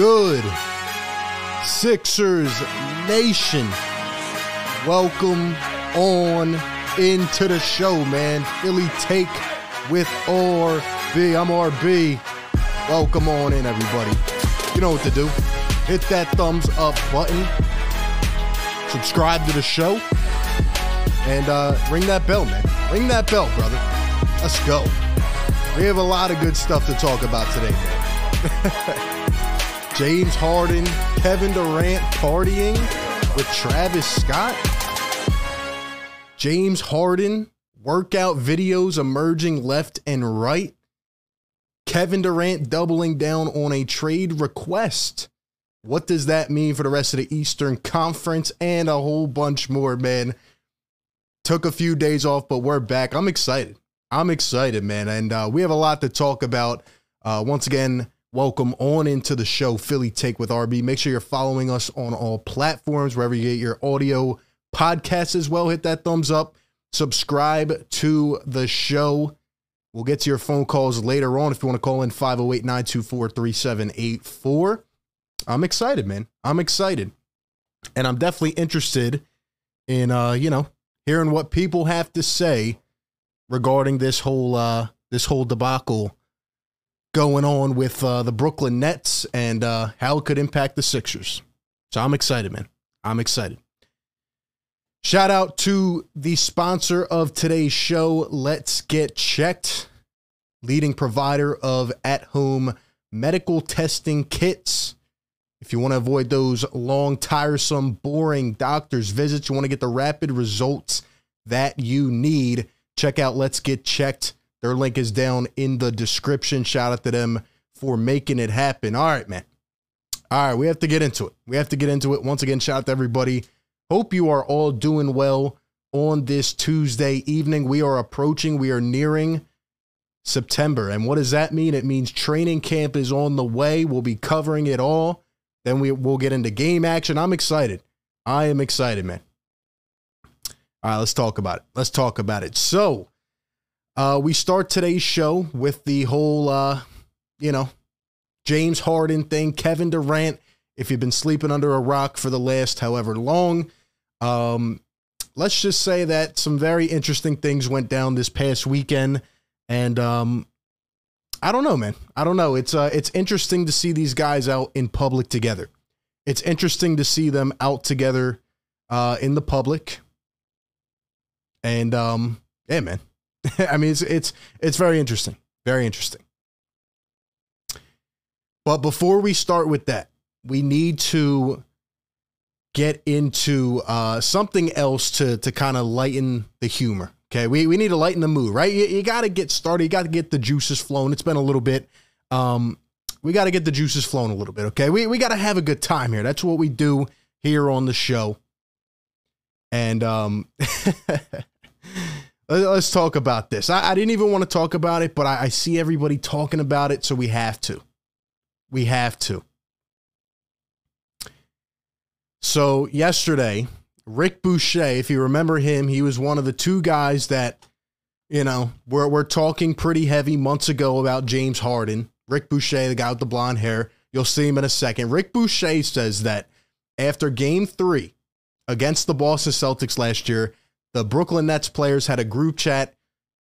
Good? Sixers Nation. Welcome on into the show, man. Philly Take with RB. I'm RB. Welcome on in, everybody. You know what to do. Hit that thumbs up button. Subscribe to the show. And uh, ring that bell, man. Ring that bell, brother. Let's go. We have a lot of good stuff to talk about today, man. James Harden, Kevin Durant partying with Travis Scott. James Harden, workout videos emerging left and right. Kevin Durant doubling down on a trade request. What does that mean for the rest of the Eastern Conference and a whole bunch more, man? Took a few days off, but we're back. I'm excited. I'm excited, man. And uh, we have a lot to talk about. Uh, once again, welcome on into the show, Philly Take with RB. Make sure you're following us on all platforms, wherever you get your audio podcasts as well. Hit that thumbs up. Subscribe to the show. We'll get to your phone calls later on if you want to call in 508 924 3784. I'm excited, man. I'm excited. And I'm definitely interested in, uh, you know, hearing what people have to say regarding this whole uh this whole debacle going on with uh, the Brooklyn Nets and uh, how it could impact the Sixers. So I'm excited, man. I'm excited. Shout out to the sponsor of today's show, Let's Get Checked, leading provider of at home medical testing kits. If you want to avoid those long, tiresome, boring doctor's visits, you want to get the rapid results that you need check out Let's Get Checked. Their link is down in the description. Shout out to them for making it happen. All right, man. All right, we have to get into it. We have to get into it. Once again, shout out to everybody. Hope you are all doing well on this Tuesday evening. We are approaching, we are nearing September. And what does that mean? It means training camp is on the way. We'll be covering it all. Then we will get into game action. I'm excited. I am excited, man. All right, let's talk about it. Let's talk about it. So, uh, we start today's show with the whole, uh, you know, James Harden thing, Kevin Durant. If you've been sleeping under a rock for the last however long, um, let's just say that some very interesting things went down this past weekend, and um, I don't know, man. I don't know. It's uh, it's interesting to see these guys out in public together. It's interesting to see them out together uh, in the public and um, yeah, man. I mean, it's it's it's very interesting, very interesting. But before we start with that, we need to get into uh, something else to to kind of lighten the humor. Okay, we we need to lighten the mood, right? You, you got to get started. You got to get the juices flowing. It's been a little bit. Um, we got to get the juices flowing a little bit. Okay, we we got to have a good time here. That's what we do here on the show. And um, let's talk about this. I, I, didn't even want to talk about it, but I, I see everybody talking about it, so we have to. We have to. So, yesterday, Rick Bucher, if you remember him, he was one of the two guys that, you know, we're, we're talking pretty heavy months ago about James Harden. Rick Bucher, the guy with the blonde hair. You'll see him in a second. Rick Bucher says that after game three against the Boston Celtics last year, the Brooklyn Nets players had a group chat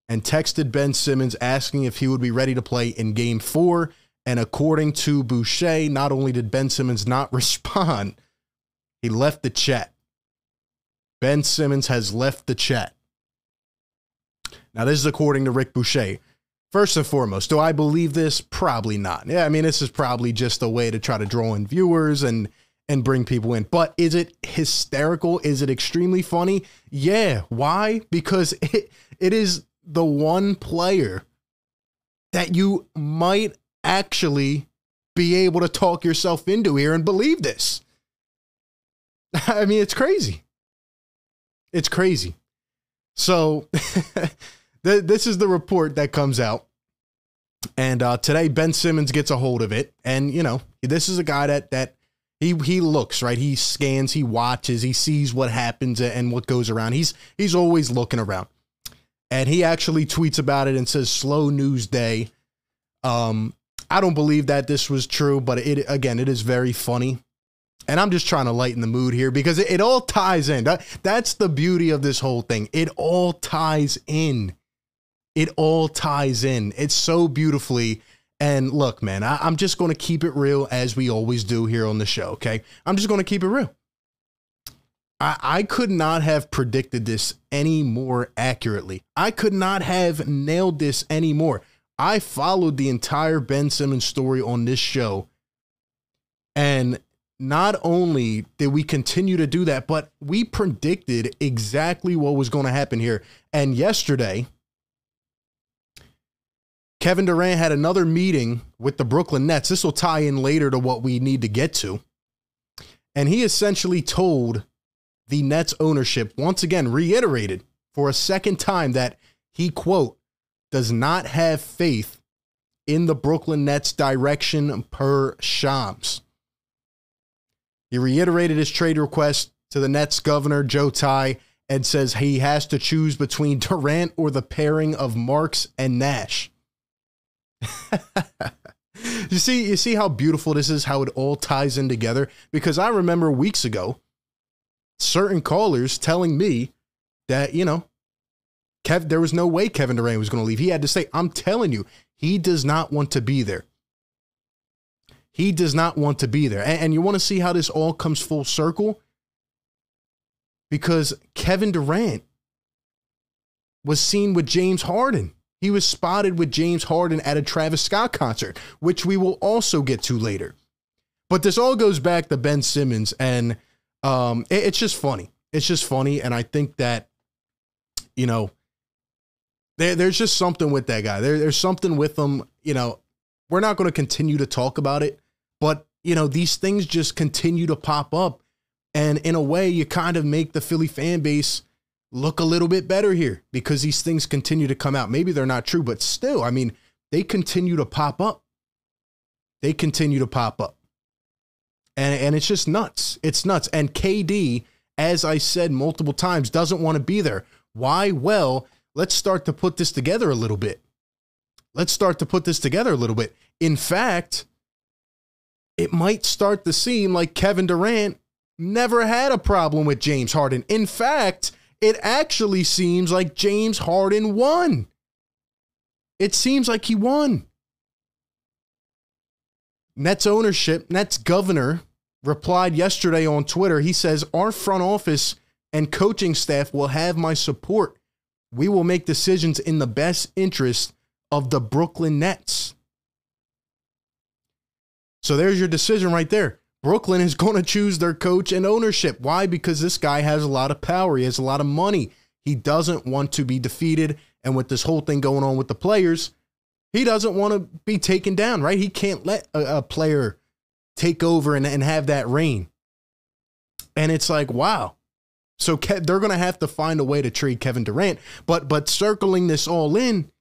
and texted Ben Simmons asking if he would be ready to play in game four. And according to Bucher, not only did Ben Simmons not respond, he left the chat. Ben Simmons has left the chat. Now, this is according to Rick Bucher. First and foremost, do I believe this? Probably not. Yeah, I mean, this is probably just a way to try to draw in viewers and and bring people in. But is it hysterical? Is it extremely funny? Yeah. Why? Because it, it is the one player that you might actually be able to talk yourself into here and believe this. I mean, it's crazy. It's crazy. So, this is the report that comes out. And uh, today, Ben Simmons gets a hold of it. And, you know, this is a guy that, that he he looks right. He scans. He watches. He sees what happens and what goes around. He's he's always looking around, and he actually tweets about it and says, "Slow news day." Um, I don't believe that this was true, but it again, it is very funny. And I'm just trying to lighten the mood here because it, it all ties in. That, that's the beauty of this whole thing. It all ties in. It all ties in. It's so beautifully. And look, man, I, I'm just going to keep it real as we always do here on the show. Okay. I'm just going to keep it real. I, I could not have predicted this any more accurately. I could not have nailed this anymore. I followed the entire Ben Simmons story on this show. And not only did we continue to do that, but we predicted exactly what was going to happen here. And yesterday, Kevin Durant had another meeting with the Brooklyn Nets. This will tie in later to what we need to get to. And he essentially told the Nets ownership, once again, reiterated for a second time that he, quote, does not have faith in the Brooklyn Nets direction per Shams. He reiterated his trade request to the Nets governor, Joe Tsai, and says he has to choose between Durant or the pairing of Marks and Nash. you see, you see how beautiful this is, how it all ties in together. Because I remember weeks ago, certain callers telling me that, you know, Kev, there was no way Kevin Durant was going to leave. He had to say, I'm telling you, he does not want to be there. He does not want to be there. And, and you want to see how this all comes full circle? Because Kevin Durant was seen with James Harden. He was spotted with James Harden at a Travis Scott concert, which we will also get to later. But this all goes back to Ben Simmons, and um, it, it's just funny. It's just funny, and I think that you know there, there's just something with that guy. There, there's something with him. You know, we're not going to continue to talk about it, but you know, these things just continue to pop up, and in a way, you kind of make the Philly fan base look a little bit better here because these things continue to come out. Maybe they're not true, but still, I mean, they continue to pop up. They continue to pop up. And, and it's just nuts. It's nuts. And KD, as I said multiple times, doesn't want to be there. Why? Well, let's start to put this together a little bit. Let's start to put this together a little bit. In fact, it might start to seem like Kevin Durant never had a problem with James Harden. In fact, it actually seems like James Harden won. It seems like he won. Nets ownership, Nets governor replied yesterday on Twitter. He says, Our front office and coaching staff will have my support we will make decisions in the best interest of the Brooklyn Nets. So there's your decision right there. Brooklyn is going to choose their coach and ownership. Why? Because this guy has a lot of power. He has a lot of money. He doesn't want to be defeated. And with this whole thing going on with the players, he doesn't want to be taken down, right? He can't let a, a player take over and, and have that reign. And it's like, wow, so Ke- they're going to have to find a way to trade Kevin Durant. But but circling this all in,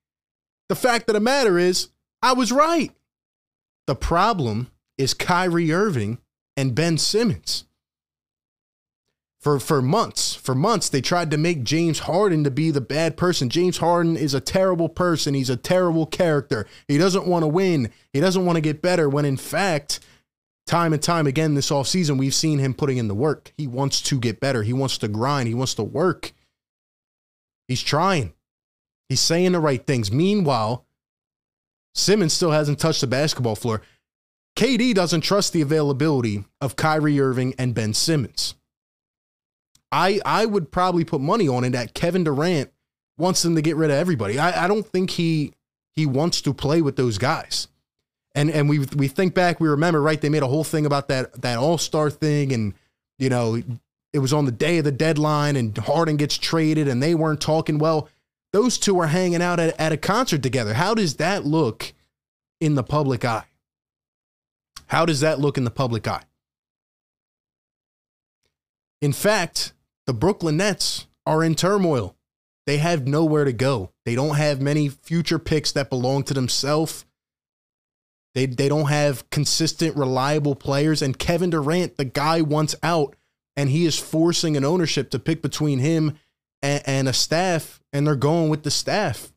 the fact of the matter is, I was right. The problem is Kyrie Irving and Ben Simmons. For for months, for months they tried to make James Harden to be the bad person. James Harden is a terrible person. He's a terrible character. He doesn't want to win. He doesn't want to get better when in fact time and time again this offseason, we've seen him putting in the work. He wants to get better. He wants to grind. He wants to work. He's trying. He's saying the right things. Meanwhile, Simmons still hasn't touched the basketball floor. KD doesn't trust the availability of Kyrie Irving and Ben Simmons. I I would probably put money on it that Kevin Durant wants them to get rid of everybody. I, I don't think he he wants to play with those guys and and we we think back, we remember, right? They made a whole thing about that that All Star thing, and you know, it was on the day of the deadline, and Harden gets traded, and they weren't talking well. Those two are hanging out at, at a concert together. How does that look in the public eye? How does that look in the public eye? In fact, the Brooklyn Nets are in turmoil. They have nowhere to go. They don't have many future picks that belong to themselves. They they don't have consistent, reliable players. And Kevin Durant, the guy wants out, and he is forcing an ownership to pick between him and, and a staff, and they're going with the staff.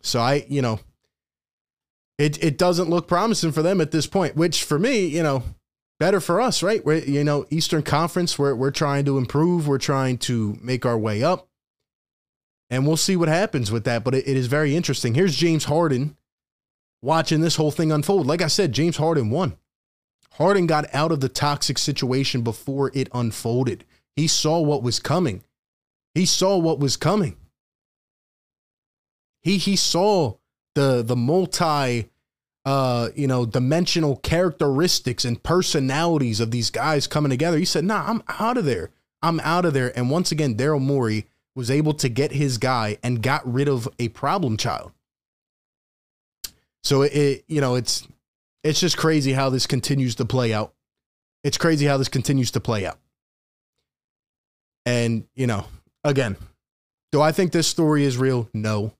So I, you know, it it doesn't look promising for them at this point. Which for me, you know, better for us, right? We're you know Eastern Conference. We're we're trying to improve. We're trying to make our way up, and we'll see what happens with that. But it, it is very interesting. Here's James Harden watching this whole thing unfold. Like I said, James Harden won. Harden got out of the toxic situation before it unfolded. He saw what was coming. He saw what was coming. He he saw the the multi uh you know dimensional characteristics and personalities of these guys coming together. He said, "Nah, I'm out of there. I'm out of there." And once again, Daryl Morey was able to get his guy and got rid of a problem child. So it, you know, it's it's just crazy how this continues to play out. It's crazy how this continues to play out. And, you know, again, do I think this story is real? No.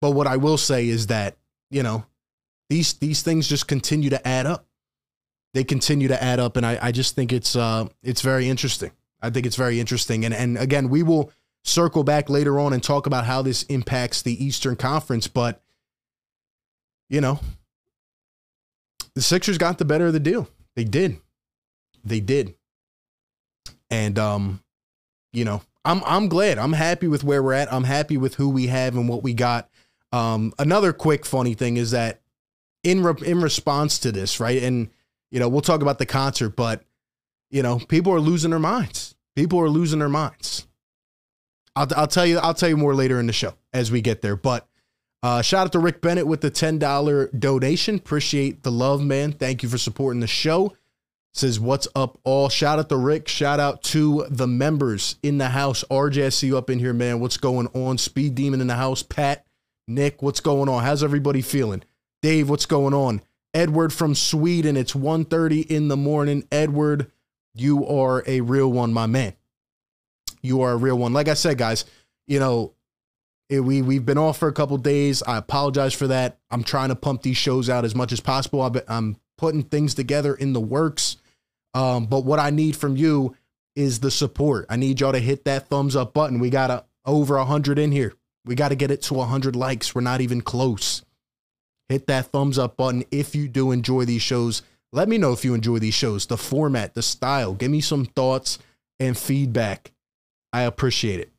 But what I will say is that, you know, these these things just continue to add up. They continue to add up and I, I just think it's uh it's very interesting. I think it's very interesting. And and again, we will circle back later on and talk about how this impacts the Eastern Conference, but you know, the Sixers got the better of the deal. They did. They did. And um, you know, I'm I'm glad. I'm happy with where we're at. I'm happy with who we have and what we got. Um, another quick funny thing is that in re- in response to this, right? And you know, we'll talk about the concert, but you know, people are losing their minds. People are losing their minds. I'll, I'll tell you. I'll tell you more later in the show as we get there. But uh, shout out to Rick Bennett with the $10 donation. Appreciate the love, man. Thank you for supporting the show. Says, what's up, all? Shout out to Rick. Shout out to the members in the house. RJ, I see you up in here, man. What's going on? Speed Demon in the house. Pat, Nick, what's going on? How's everybody feeling? Dave, what's going on? Edward from Sweden. It's 1.30 in the morning. Edward, you are a real one, my man. You are a real one. Like I said, guys, you know, it, we we've been off for a couple days. I apologize for that. I'm trying to pump these shows out as much as possible. i am putting things together in the works. Um, but what I need from you is the support. I need y'all to hit that thumbs up button. We got a, over 100 in here. We got to get it to 100 likes. We're not even close. Hit that thumbs up button if you do enjoy these shows. Let me know if you enjoy these shows, the format, the style. Give me some thoughts and feedback. I appreciate it.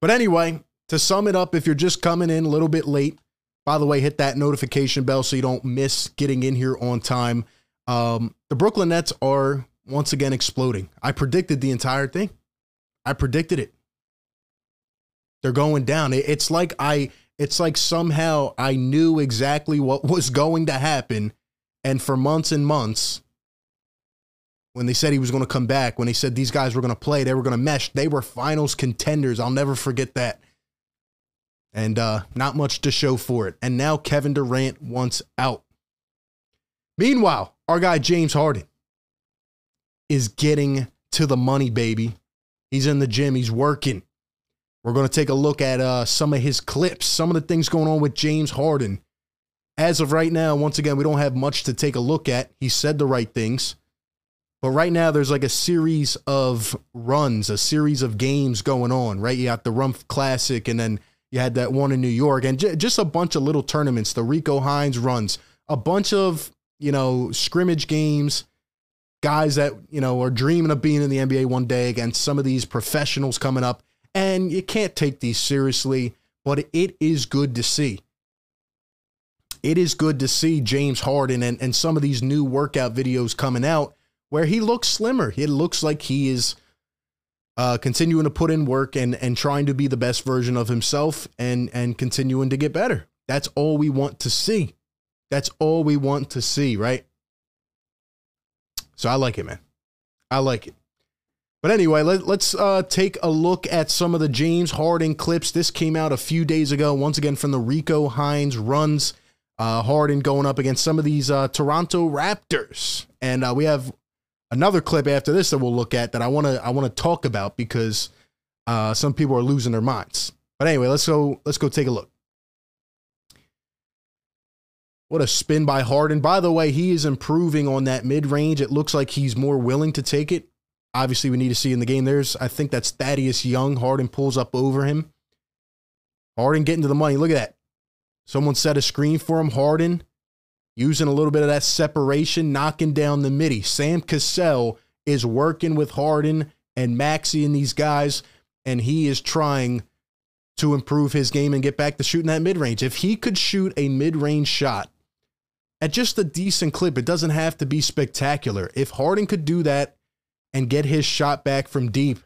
But anyway, to sum it up, if you're just coming in a little bit late, by the way, hit that notification bell so you don't miss getting in here on time. Um, the Brooklyn Nets are once again exploding. I predicted the entire thing. I predicted it. They're going down. It's like I it's like somehow I knew exactly what was going to happen and for months and months when they said he was going to come back, when they said these guys were going to play, they were going to mesh. They were finals contenders. I'll never forget that. And uh, not much to show for it. And now Kevin Durant wants out. Meanwhile, our guy James Harden is getting to the money, baby. He's in the gym, he's working. We're going to take a look at uh, some of his clips, some of the things going on with James Harden. As of right now, once again, we don't have much to take a look at. He said the right things. But right now, there's like a series of runs, a series of games going on, right? You got the Rumph Classic, and then you had that one in New York, and j- just a bunch of little tournaments. The Rico Hines runs, a bunch of, you know, scrimmage games, guys that, you know, are dreaming of being in the NBA one day against some of these professionals coming up. And you can't take these seriously, but it is good to see. It is good to see James Harden and, and some of these new workout videos coming out where he looks slimmer. It looks like he is uh, continuing to put in work and and trying to be the best version of himself and and continuing to get better. That's all we want to see. That's all we want to see, right? So I like it, man. I like it. But anyway, let, us uh, take a look at some of the James Harden clips. This came out a few days ago, once again from the Rico Hines runs. Uh, Harden going up against some of these uh, Toronto Raptors. And uh, we have another clip after this that we'll look at that I want to I want to talk about because uh, some people are losing their minds. But anyway, let's go let's go take a look. What a spin by Harden. By the way, he is improving on that mid range. It looks like he's more willing to take it. Obviously, we need to see in the game. There's, I think that's Thaddeus Young. Harden pulls up over him. Harden getting to the money. Look at that. Someone set a screen for him. Harden using a little bit of that separation, knocking down the midi. Sam Cassell is working with Harden and Maxey and these guys, and he is trying to improve his game and get back to shooting that mid range. If he could shoot a mid range shot at just a decent clip, it doesn't have to be spectacular. If Harden could do that and get his shot back from deep,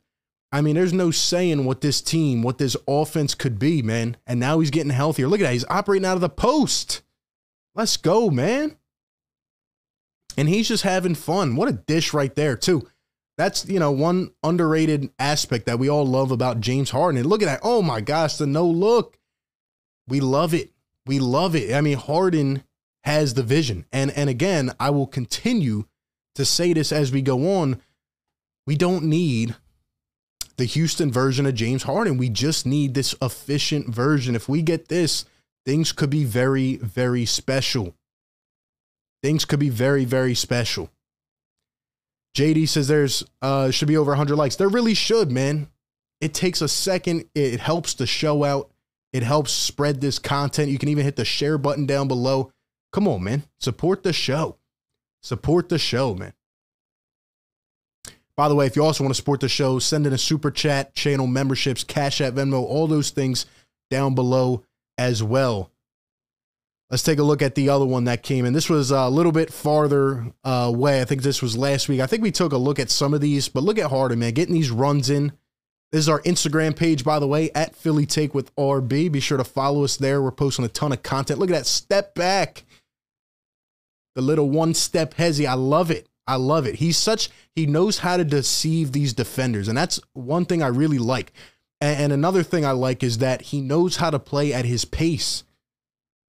I mean, there's no saying what this team, what this offense could be, man. And now he's getting healthier. Look at that. He's operating out of the post. Let's go, man. And he's just having fun. What a dish right there, too. That's, you know, one underrated aspect that we all love about James Harden. And look at that. Oh my gosh, the no look. We love it. We love it. I mean, Harden has the vision. And and again, I will continue to say this as we go on. We don't need the Houston version of James Harden. We just need this efficient version. If we get this, things could be very, very special. Things could be very, very special. JD says there's uh should be over 100 likes. There really should, man. It takes a second. It helps the show out. It helps spread this content. You can even hit the share button down below. Come on, man. Support the show. Support the show, man. By the way, if you also want to support the show, send in a super chat, channel memberships, Cash App, Venmo, all those things down below as well. Let's take a look at the other one that came in. This was a little bit farther uh, away. I think this was last week. I think we took a look at some of these, but look at Harden, man, getting these runs in. This is our Instagram page, by the way, at Philly Take with RB. Be sure to follow us there. We're posting a ton of content. Look at that step back. The little one step hezzy. I love it. I love it. He's such, he knows how to deceive these defenders. And that's one thing I really like. And another thing I like is that he knows how to play at his pace.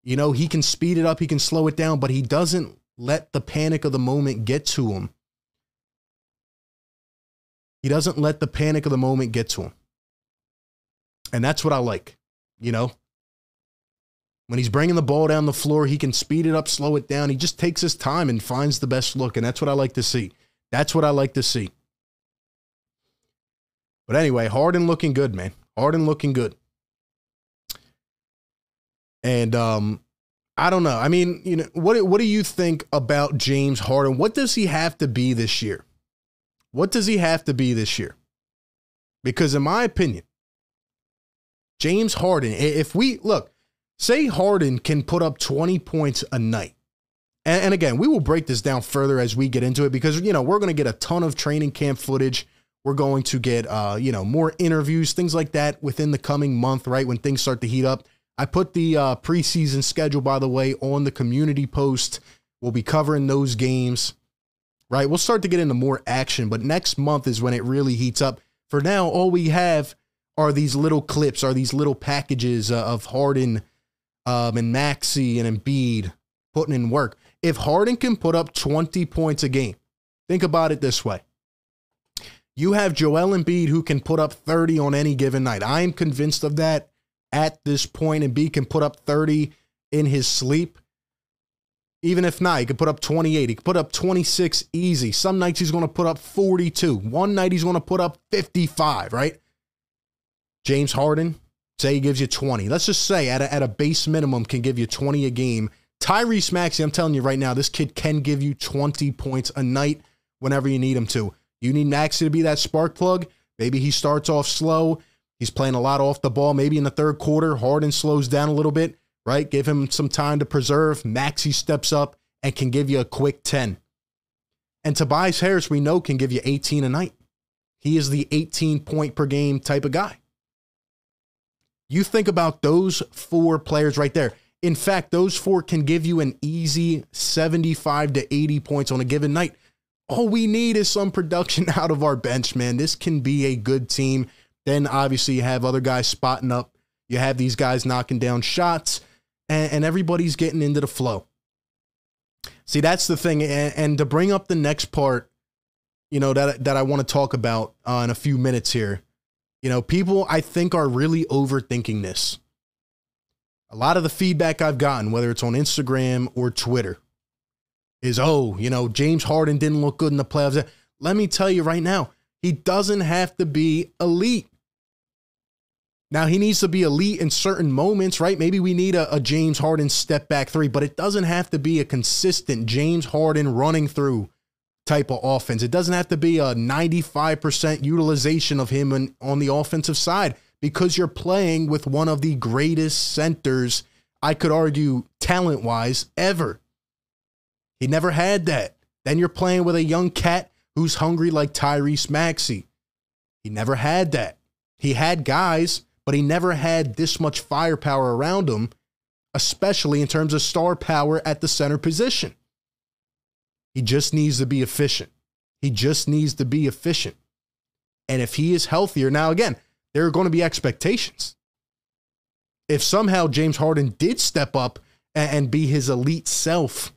You know, he can speed it up, he can slow it down, but he doesn't let the panic of the moment get to him. He doesn't let the panic of the moment get to him. And that's what I like, you know? When he's bringing the ball down the floor, he can speed it up, slow it down. He just takes his time and finds the best look. And that's what I like to see. That's what I like to see. But anyway, Harden looking good, man. Harden looking good. And um, I don't know. I mean, you know, what what do you think about James Harden? What does he have to be this year? What does he have to be this year? Because in my opinion, James Harden, if we look, say Harden can put up 20 points a night. And, and again, we will break this down further as we get into it because you know, we're going to get a ton of training camp footage. We're going to get uh, you know, more interviews, things like that within the coming month, right? When things start to heat up. I put the uh, preseason schedule, by the way, on the community post. We'll be covering those games, right? We'll start to get into more action, but next month is when it really heats up. For now, all we have are these little clips, are these little packages uh, of Harden um, and Maxey and Embiid putting in work. If Harden can put up 20 points a game, think about it this way. You have Joel Embiid who can put up 30 on any given night. I am convinced of that at this point, B can put up 30 in his sleep. Even if not, he could put up 28. He could put up 26 easy. Some nights he's going to put up 42. One night he's going to put up 55, right? James Harden, say he gives you 20. Let's just say at a, at a base minimum can give you 20 a game. Tyrese Maxey, I'm telling you right now, this kid can give you 20 points a night whenever you need him to. You need Maxey to be that spark plug. Maybe he starts off slow. He's playing a lot off the ball. Maybe in the third quarter, Harden slows down a little bit, right? Give him some time to preserve. Maxey steps up and can give you a quick 10. And Tobias Harris, we know, can give you 18 a night. He is the 18 point per game type of guy. You think about those four players right there. In fact, those four can give you an easy 75 to 80 points on a given night. All we need is some production out of our bench, man. This can be a good team. Then obviously you have other guys spotting up. You have these guys knocking down shots, and, and everybody's getting into the flow. See, that's the thing. And, and, to bring up the next part, you know, that, that I want to talk about uh, in a few minutes here, you know, people I think are really overthinking this. A lot of the feedback I've gotten, whether it's on Instagram or Twitter, is oh, you know, James Harden didn't look good in the playoffs. Let me tell you right now, he doesn't have to be elite. Now he needs to be elite in certain moments, right? Maybe we need a, a, James Harden step back three, but it doesn't have to be a consistent James Harden running through type of offense. It doesn't have to be a 95% utilization of him in, on the offensive side because you're playing with one of the greatest centers, I could argue, talent wise, ever. He never had that. Then you're playing with a young cat who's hungry like Tyrese Maxey. He never had that. He had guys but he never had this much firepower around him, especially in terms of star power at the center position. He just needs to be efficient. He just needs to be efficient. And if he is healthier, now again, there are going to be expectations. If somehow James Harden did step up and be his elite self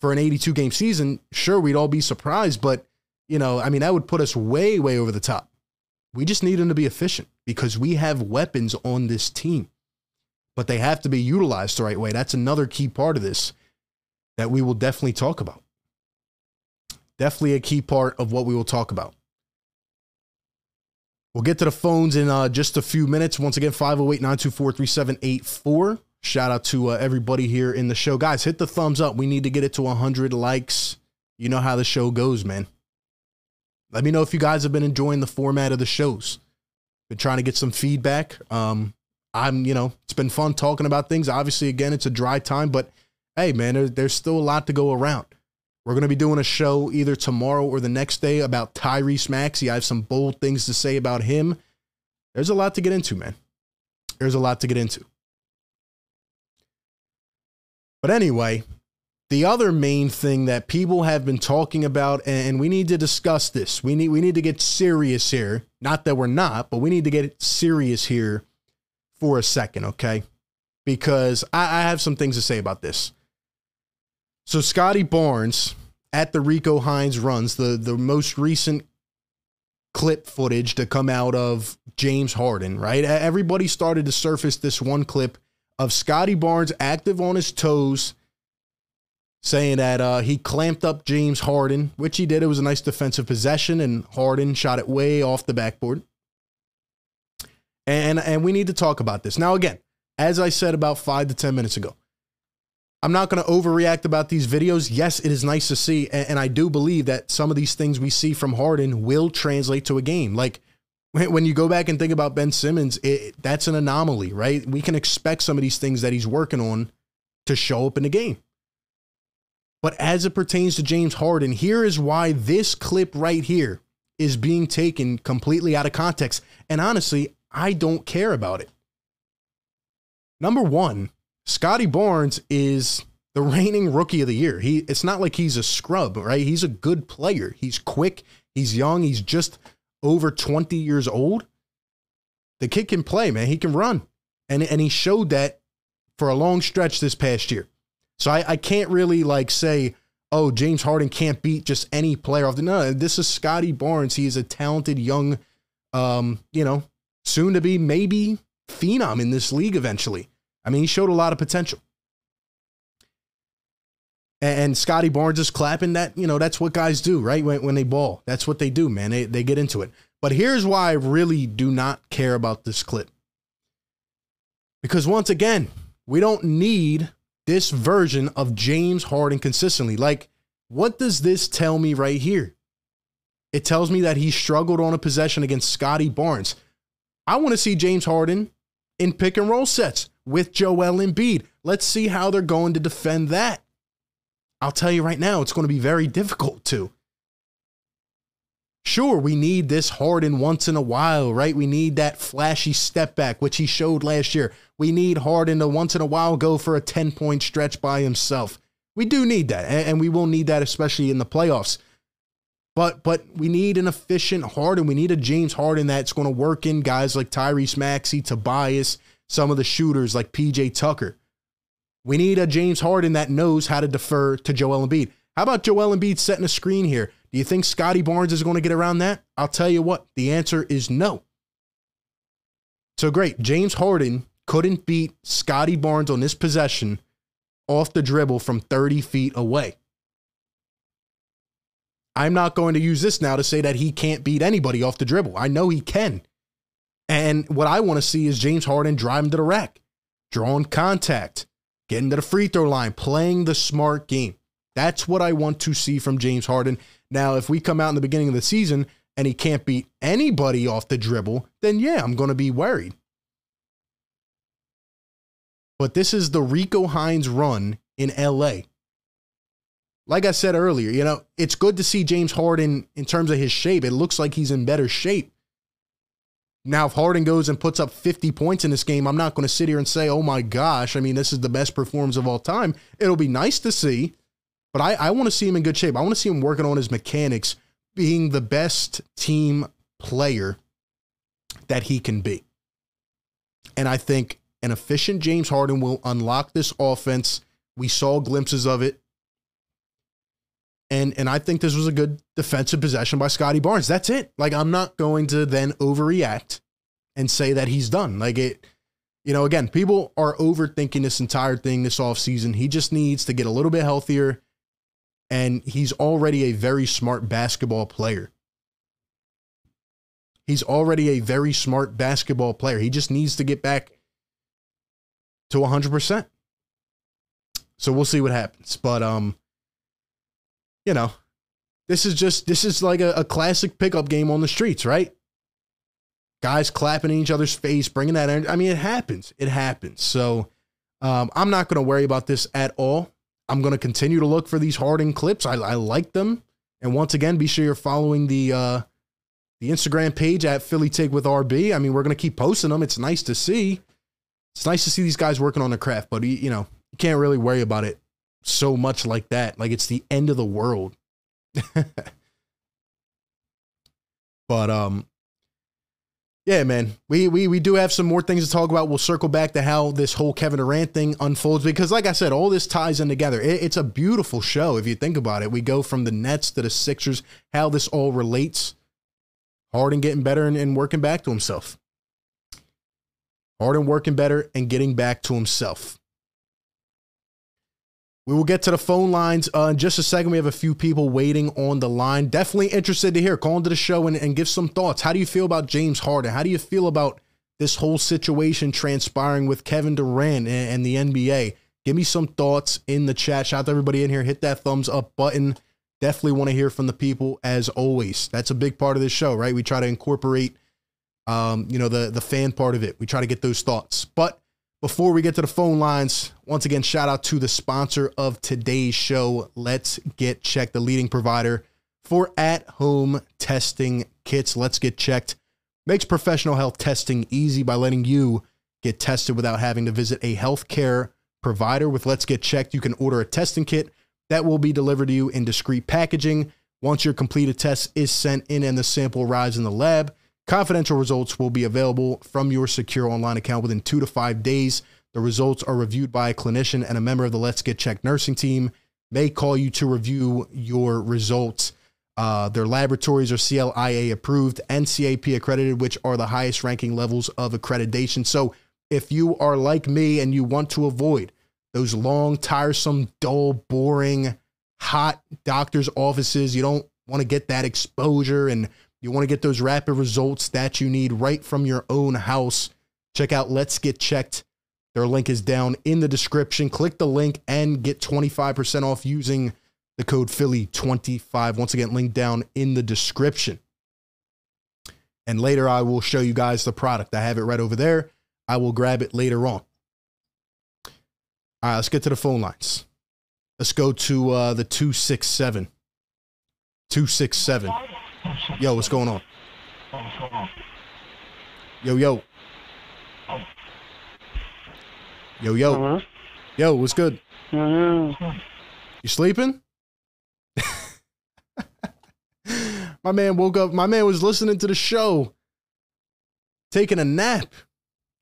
for an 82 game season, sure, we'd all be surprised. But, you know, I mean, that would put us way, way over the top. We just need him to be efficient because we have weapons on this team, but they have to be utilized the right way. That's another key part of this that we will definitely talk about. Definitely a key part of what we will talk about. We'll get to the phones in uh, just a few minutes. Once again, 508 924 3784. Shout out to uh, everybody here in the show. Guys, hit the thumbs up. We need to get it to 100 likes. You know how the show goes, man. Let me know if you guys have been enjoying the format of the shows. Been trying to get some feedback. Um, I'm, you know, it's been fun talking about things. Obviously, again, it's a dry time, but hey, man, there, there's still a lot to go around. We're going to be doing a show either tomorrow or the next day about Tyrese Maxey. I have some bold things to say about him. There's a lot to get into, man. There's a lot to get into. But anyway, the other main thing that people have been talking about, and we need to discuss this. We need we need to get serious here. Not that we're not, but we need to get serious here for a second, okay? Because I, I have some things to say about this. So Scottie Barnes at the Rico Hines runs, the, the most recent clip footage to come out of James Harden, right? Everybody started to surface this one clip of Scottie Barnes active on his toes saying that uh, he clamped up James Harden, which he did. It was a nice defensive possession, and Harden shot it way off the backboard. And and we need to talk about this now. Again, as I said about five to ten minutes ago, I'm not going to overreact about these videos. Yes, it is nice to see, and, and I do believe that some of these things we see from Harden will translate to a game. Like when you go back and think about Ben Simmons, it, that's an anomaly, right? We can expect some of these things that he's working on to show up in the game. But as it pertains to James Harden, here is why this clip right here is being taken completely out of context. And honestly, I don't care about it. Number one, Scottie Barnes is the reigning rookie of the year. He it's not like he's a scrub, right? He's a good player. He's quick, he's young, he's just over 20 years old. The kid can play, man. He can run. And, and he showed that for a long stretch this past year. So I, I can't really like say, oh, James Harden can't beat just any player off the no. This is Scottie Barnes. He is a talented young, um, you know, soon to be maybe phenom in this league eventually. I mean, he showed a lot of potential. And, Scottie Barnes is clapping that, you know, that's what guys do, right? When, when they ball. That's what they do, man. They, they get into it. But here's why I really do not care about this clip. Because once again, we don't need this version of James Harden consistently. Like, what does this tell me right here? It tells me that he struggled on a possession against Scottie Barnes. I want to see James Harden in pick and roll sets with Joel Embiid. Let's see how they're going to defend that. I'll tell you right now, it's going to be very difficult to. Sure, we need this Harden once in a while, right? We need that flashy step back, which he showed last year. We need Harden to once in a while go for a 10 point stretch by himself. We do need that, and we will need that, especially in the playoffs. But but we need an efficient Harden. We need a James Harden that's going to work in guys like Tyrese Maxey, Tobias, some of the shooters like PJ Tucker. We need a James Harden that knows how to defer to Joel Embiid. How about Joel Embiid setting a screen here? Do you think Scottie Barnes is going to get around that? I'll tell you what, the answer is no. So great. James Harden couldn't beat Scottie Barnes on this possession off the dribble from 30 feet away. I'm not going to use this now to say that he can't beat anybody off the dribble. I know he can. And what I want to see is James Harden driving to the rack, drawing contact, getting to the free throw line, playing the smart game. That's what I want to see from James Harden. Now, if we come out in the beginning of the season and he can't beat anybody off the dribble, then yeah, I'm going to be worried. But this is the Rico Hines run in LA. Like I said earlier, you know, it's good to see James Harden in terms of his shape. It looks like he's in better shape. Now, if Harden goes and puts up 50 points in this game, I'm not going to sit here and say, oh my gosh, I mean, this is the best performance of all time. It'll be nice to see, but I, I want to see him in good shape. I want to see him working on his mechanics, being the best team player that he can be. And I think an efficient James Harden will unlock this offense. We saw glimpses of it. And and I think this was a good defensive possession by Scottie Barnes. That's it. Like I'm not going to then overreact and say that he's done. Like it you know, again, people are overthinking this entire thing this offseason. He just needs to get a little bit healthier and he's already a very smart basketball player. He's already a very smart basketball player. He just needs to get back to 100%. So we'll see what happens. But um you know, this is just this is like a, a classic pickup game on the streets, right? Guys clapping in each other's face, bringing that energy. I mean, it happens. It happens. So um, I'm not going to worry about this at all. I'm going to continue to look for these Harden clips. I, I like them. And once again, be sure you're following the uh, the Instagram page at Philly Take with RB. I mean, we're going to keep posting them. It's nice to see. It's nice to see these guys working on their craft, but you know, you can't really worry about it so much like that. Like it's the end of the world. but um yeah, man. We, we we do have some more things to talk about. We'll circle back to how this whole Kevin Durant thing unfolds because, like I said, all this ties in together. It, it's a beautiful show if you think about it. We go from the Nets to the Sixers, how this all relates. Harden getting better and, and working back to himself. Harden working better and getting back to himself. We will get to the phone lines uh, in just a second. We have a few people waiting on the line. Definitely interested to hear. Call into the show and, and give some thoughts. How do you feel about James Harden? How do you feel about this whole situation transpiring with Kevin Durant and, and the NBA? Give me some thoughts in the chat. Shout out to everybody in here. Hit that thumbs up button. Definitely want to hear from the people as always. That's a big part of this show, right? We try to incorporate, um, you know, the the fan part of it. We try to get those thoughts, but before we get to the phone lines, once again, shout out to the sponsor of today's show, Let's Get Checked, the leading provider for at home testing kits. Let's Get Checked makes professional health testing easy by letting you get tested without having to visit a healthcare provider. With Let's Get Checked, you can order a testing kit that will be delivered to you in discreet packaging. Once your completed test is sent in and the sample arrives in the lab, Confidential results will be available from your secure online account within two to five days. The results are reviewed by a clinician and a member of the Let's Get Checked nursing team may call you to review your results. Uh, their laboratories are CLIA approved and CAP accredited, which are the highest ranking levels of accreditation. So if you are like me and you want to avoid those long, tiresome, dull, boring, hot doctor's offices, you don't want to get that exposure and you want to get those rapid results that you need right from your own house. Check out Let's Get Checked. Their link is down in the description. Click the link and get 25% off using the code Philly25. Once again, link down in the description. And later I will show you guys the product. I have it right over there. I will grab it later on. All right, let's get to the phone lines. Let's go to uh, the 267. 267. Yo, what's going on? Yo, yo. Yo, yo. Hello? Yo, what's good? Hello? You sleeping? my man woke up. My man was listening to the show, taking a nap.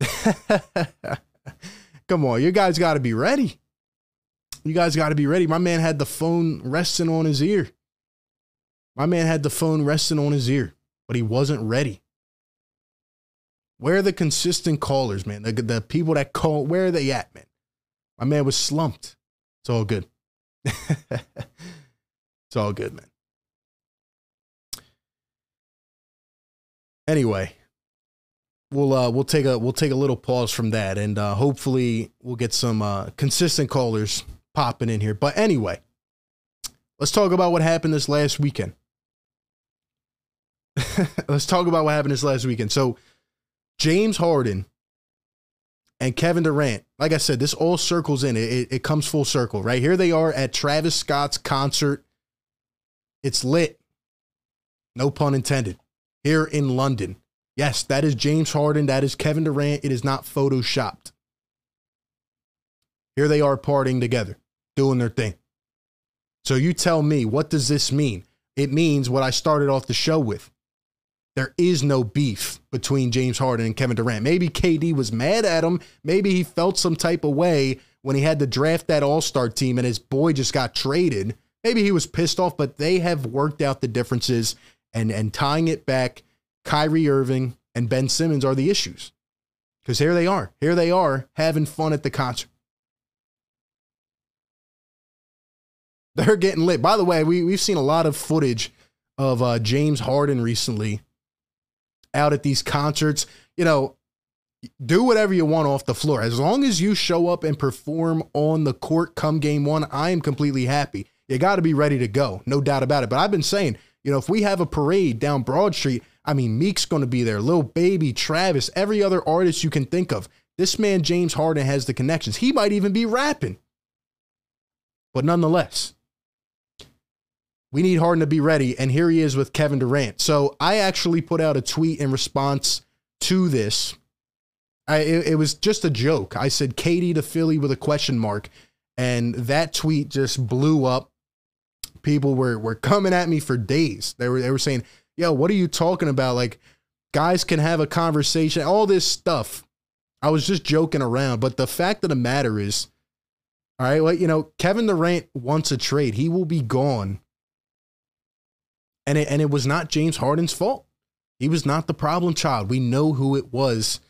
Come on, you guys got to be ready. You guys got to be ready. My man had the phone resting on his ear. My man had the phone resting on his ear, but he wasn't ready. Where are the consistent callers, man? The, the people that call, where are they at, man? My man was slumped. It's all good. it's all good, man. Anyway, we'll uh, we'll take a we'll take a little pause from that, and uh, hopefully we'll get some uh, consistent callers popping in here. But anyway, let's talk about what happened this last weekend. let's talk about what happened this last weekend. So, James Harden and Kevin Durant, like I said, this all circles in. It, it, it comes full circle, right? Here they are at Travis Scott's concert. It's lit. No pun intended. Here in London. Yes, that is James Harden. That is Kevin Durant. It is not photoshopped. Here they are partying together, doing their thing. So you tell me, what does this mean? It means what I started off the show with. There is no beef between James Harden and Kevin Durant. Maybe KD was mad at him. Maybe he felt some type of way when he had to draft that All Star team and his boy just got traded. Maybe he was pissed off, but they have worked out the differences and, and tying it back Kyrie Irving and Ben Simmons are the issues. Because here they are. Here they are having fun at the concert. They're getting lit. By the way, we, we've seen a lot of footage of uh, James Harden recently out at these concerts. You know, do whatever you want off the floor. As long as you show up and perform on the court come game one, I am completely happy. You got to be ready to go. No doubt about it. But I've been saying, you know, if we have a parade down Broad Street, I mean, Meek's going to be there, Lil Baby, Travis, every other artist you can think of. This man, James Harden, has the connections. He might even be rapping. But nonetheless, we need Harden to be ready. And here he is with Kevin Durant. So I actually put out a tweet in response to this. I, it, it was just a joke. I said KD to Philly with a question mark. And that tweet just blew up. People were, were coming at me for days. They were, they were saying, yo, what are you talking about? Like, guys can have a conversation, all this stuff. I was just joking around. But the fact of the matter is, all right, well, you know, Kevin Durant wants a trade. He will be gone. And it, and it was not James Harden's fault. He was not the problem child. We know who it was.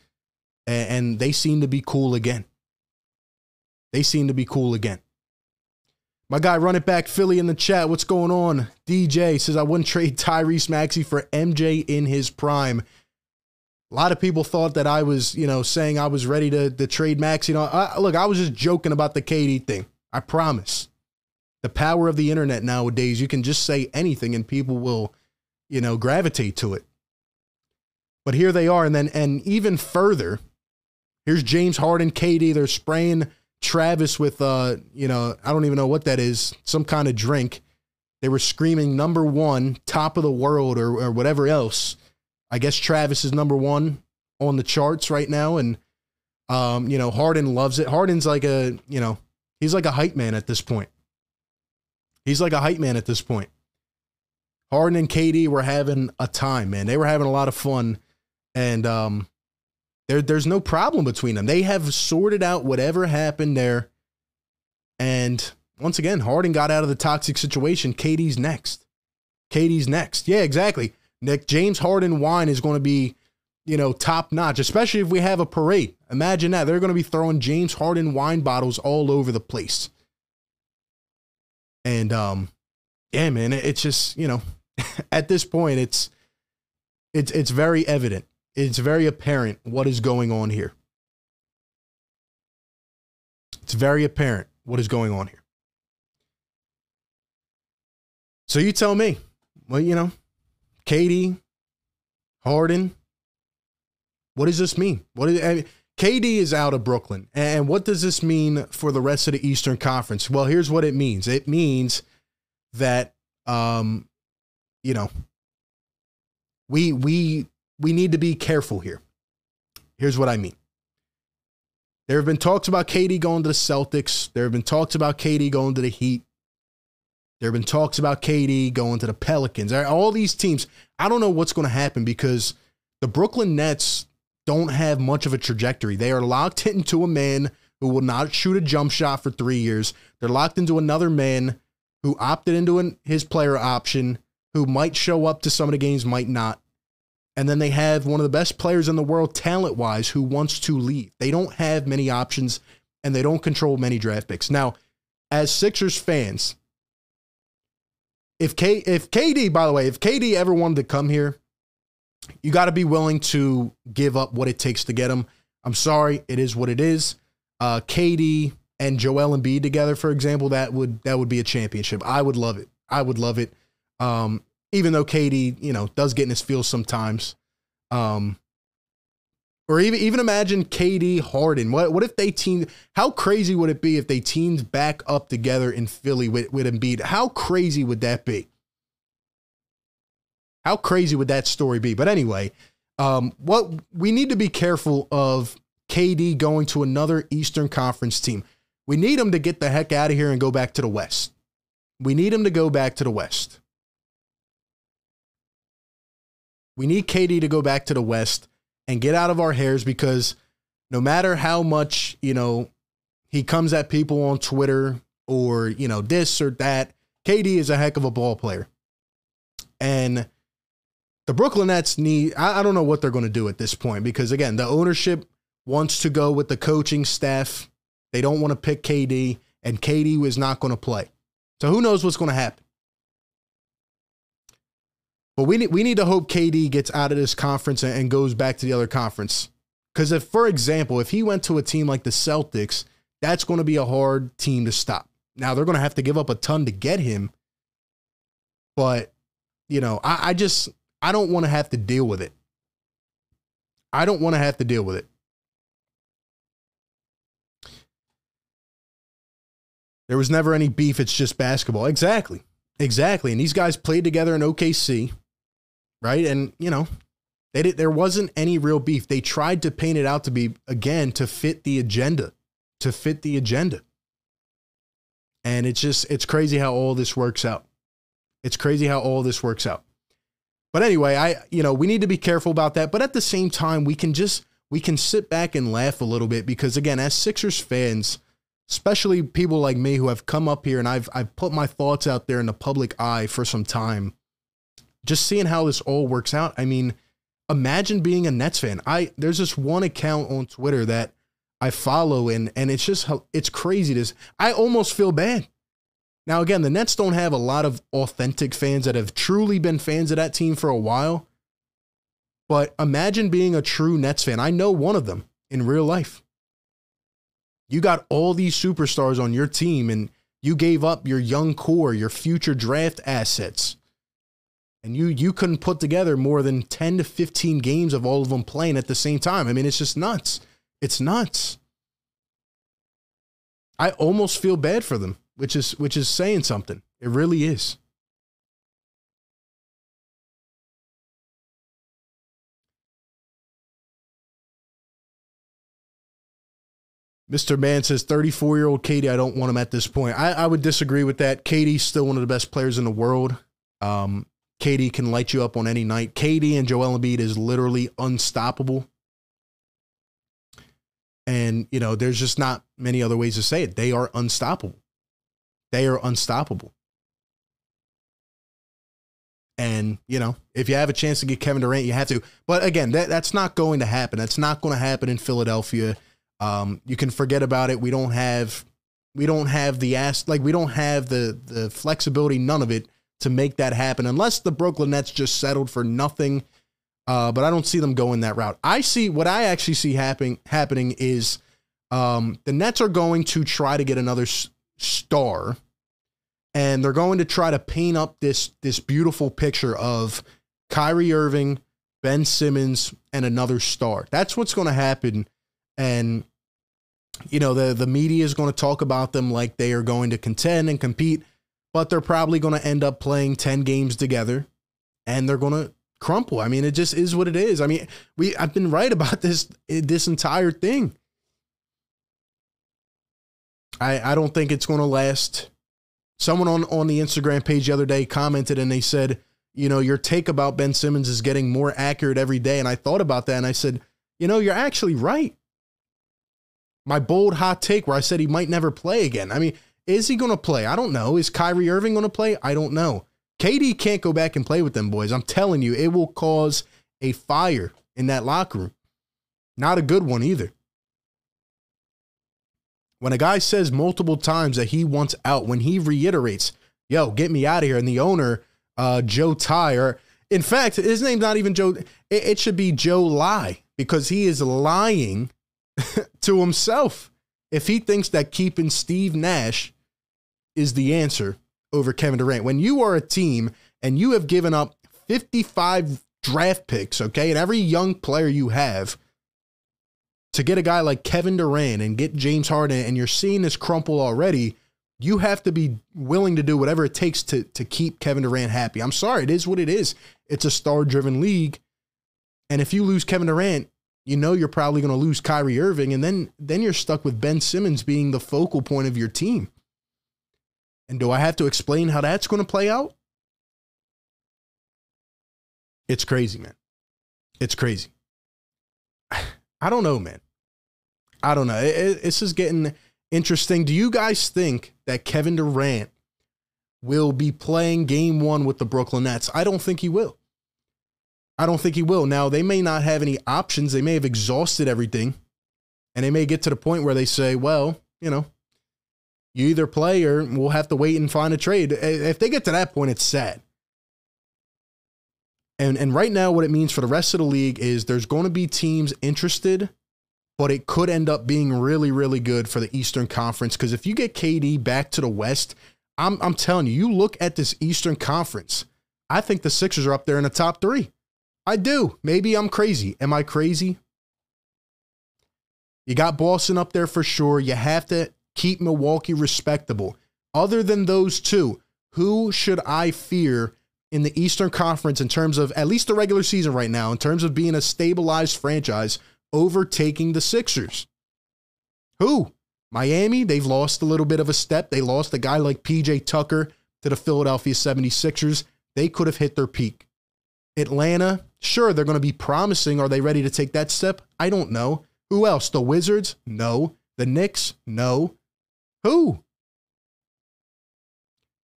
And, and they seem to be cool again. They seem to be cool again. My guy, run it back Philly in the chat. What's going on? DJ says, I wouldn't trade Tyrese Maxey for MJ in his prime. A lot of people thought that I was, you know, saying I was ready to, to trade Maxey. You know, I, look, I was just joking about the KD thing. I promise. The power of the internet nowadays, you can just say anything and people will, you know, gravitate to it. But here they are. And then, and even further, here's James Harden, KD. They're spraying Travis with uh, you know, I don't even know what that is, some kind of drink. They were screaming number one, top of the world, or, or whatever else. I guess Travis is number one on the charts right now, and um, you know, Harden loves it. Harden's like a, you know, he's like a hype man at this point. He's like a hype man at this point. Harden and KD were having a time, man. They were having a lot of fun, and um, there, there's no problem between them. They have sorted out whatever happened there. And once again, Harden got out of the toxic situation. KD's next. KD's next. Yeah, exactly. Nick James Harden wine is going to be, you know, top notch, especially if we have a parade. Imagine that. They're going to be throwing James Harden wine bottles all over the place. And um yeah, man, it's just, you know, at this point it's it's it's very evident it's very apparent what is going on here. It's very apparent what is going on here. So you tell me, well, you know, KD, Harden, what does this mean? What is, I mean, KD is out of Brooklyn. And what does this mean for the rest of the Eastern Conference? Well, here's what it means. It means that um, you know, we we we need to be careful here. Here's what I mean. There have been talks about KD going to the Celtics. There have been talks about KD going to the Heat. There have been talks about KD going to the Pelicans. All these teams, I don't know what's going to happen because the Brooklyn Nets don't have much of a trajectory. They are locked into a man who will not shoot a jump shot for three years. They're locked into another man who opted into an, his player option, who might show up to some of the games, might not. And then they have one of the best players in the world, talent wise, who wants to leave. They don't have many options and they don't control many draft picks. Now, as Sixers fans, if K if KD, by the way, if KD ever wanted to come here, you got to be willing to give up what it takes to get him. I'm sorry, it is what it is. Uh, KD and Joel Embiid together, for example, that would that would be a championship. I would love it. I would love it. Um, even though KD, you know, does get in his feels sometimes. Um, or even even imagine KD Harden. What what if they teamed? How crazy would it be if they teamed back up together in Philly with, with Embiid? How crazy would that be? How crazy would that story be? But anyway, um, what we need to be careful of KD going to another Eastern Conference team. We need him to get the heck out of here and go back to the West. We need him to go back to the West. We need KD to go back to the West and get out of our hairs because no matter how much, you know, he comes at people on Twitter or, you know, this or that, KD is a heck of a ball player. And the Brooklyn Nets need, I, I don't know what they're going to do at this point because, again, the ownership wants to go with the coaching staff. They don't want to pick KD, and KD is not going to play. So who knows what's going to happen? But we need we need to hope KD gets out of this conference and, and goes back to the other conference. Because if, for example, if he went to a team like the Celtics, that's going to be a hard team to stop. Now they're going to have to give up a ton to get him, but you know, I, I just I don't want to have to deal with it. I don't want to have to deal with it. There was never any beef. It's just basketball. Exactly. Exactly. And these guys played together in OKC right? And you know, they did, there wasn't any real beef. They tried to paint it out to be again to fit the agenda, to fit the agenda. And it's just it's crazy how all this works out. It's crazy how all this works out. But anyway, I you know, we need to be careful about that, but at the same time we can just we can sit back and laugh a little bit because again, as Sixers fans, especially people like me who have come up here and I've I've put my thoughts out there in the public eye for some time just seeing how this all works out. I mean, imagine being a Nets fan. I there's this one account on Twitter that I follow and and it's just it's crazy. This I almost feel bad. Now again, the Nets don't have a lot of authentic fans that have truly been fans of that team for a while. But imagine being a true Nets fan. I know one of them in real life. You got all these superstars on your team and you gave up your young core, your future draft assets and you you couldn't put together more than 10 to 15 games of all of them playing at the same time. I mean, it's just nuts. It's nuts. I almost feel bad for them, which is which is saying something. It really is. Mr. Man says 34 year old KD, I don't want him at this point. I, I would disagree with that. KD's still one of the best players in the world. Um, KD can light you up on any night. KD and Joel Embiid is literally unstoppable. And, you know, there's just not many other ways to say it. They are unstoppable. They are unstoppable. And, you know, if you have a chance to get Kevin Durant, you have to. But again, that, that's not going to happen. That's not going to happen in Philadelphia. Um, you can forget about it. We don't have we don't have the ass like we don't have the the flexibility, none of it to make that happen unless the Brooklyn Nets just settled for nothing. Uh, but I don't see them going that route. I see what I actually see happening happening is um, the Nets are going to try to get another s- star, and they're going to try to paint up this this beautiful picture of Kyrie Irving, Ben Simmons, and another star. That's what's going to happen, and you know the the media is going to talk about them like they are going to contend and compete but they're probably going to end up playing 10 games together and they're going to crumple. I mean, it just is what it is. I mean, we I've been right about this this entire thing. I I don't think it's going to last. Someone on on the Instagram page the other day commented and they said, you know, your take about Ben Simmons is getting more accurate every day and I thought about that and I said, you know, you're actually right. My bold hot take where I said he might never play again. I mean, is he going to play? I don't know. Is Kyrie Irving going to play? I don't know. KD can't go back and play with them boys. I'm telling you, it will cause a fire in that locker room. Not a good one either. When a guy says multiple times that he wants out, when he reiterates, yo, get me out of here, and the owner, uh, Joe Tsai, or In fact, his name's not even Joe. It, it should be Joe Lie because he is lying to himself if he thinks that keeping Steve Nash is the answer over Kevin Durant. When you are a team and you have given up 55 draft picks, okay, and every young player you have to get a guy like Kevin Durant and get James Harden, and you're seeing this crumple already, you have to be willing to do whatever it takes to, to keep Kevin Durant happy. I'm sorry, it is what it is. It's a star driven league. And if you lose Kevin Durant, you know you're probably going to lose Kyrie Irving, and then then you're stuck with Ben Simmons being the focal point of your team. And do I have to explain how that's going to play out? It's crazy, man. It's crazy. I don't know, man. I don't know. It, it, this is getting interesting. Do you guys think that Kevin Durant will be playing game one with the Brooklyn Nets? I don't think he will. I don't think he will. Now, they may not have any options. They may have exhausted everything. And they may get to the point where they say, well, you know, you either play or we'll have to wait and find a trade. If they get to that point, it's sad. And, and right now, what it means for the rest of the league is there's going to be teams interested, but it could end up being really, really good for the Eastern Conference. Because if you get KD back to the West, I'm, I'm telling you, you look at this Eastern Conference, I think the Sixers are up there in the top three. I do. Maybe I'm crazy. Am I crazy? You got Boston up there for sure. You have to keep Milwaukee respectable. Other than those two, who should I fear in the Eastern Conference in terms of at least the regular season right now, in terms of being a stabilized franchise, overtaking the Sixers? Who? Miami, they've lost a little bit of a step. They lost a guy like PJ Tucker to the Philadelphia 76ers. They could have hit their peak. Atlanta, sure, they're going to be promising. Are they ready to take that step? I don't know. Who else? The Wizards? No. The Knicks? No. Who?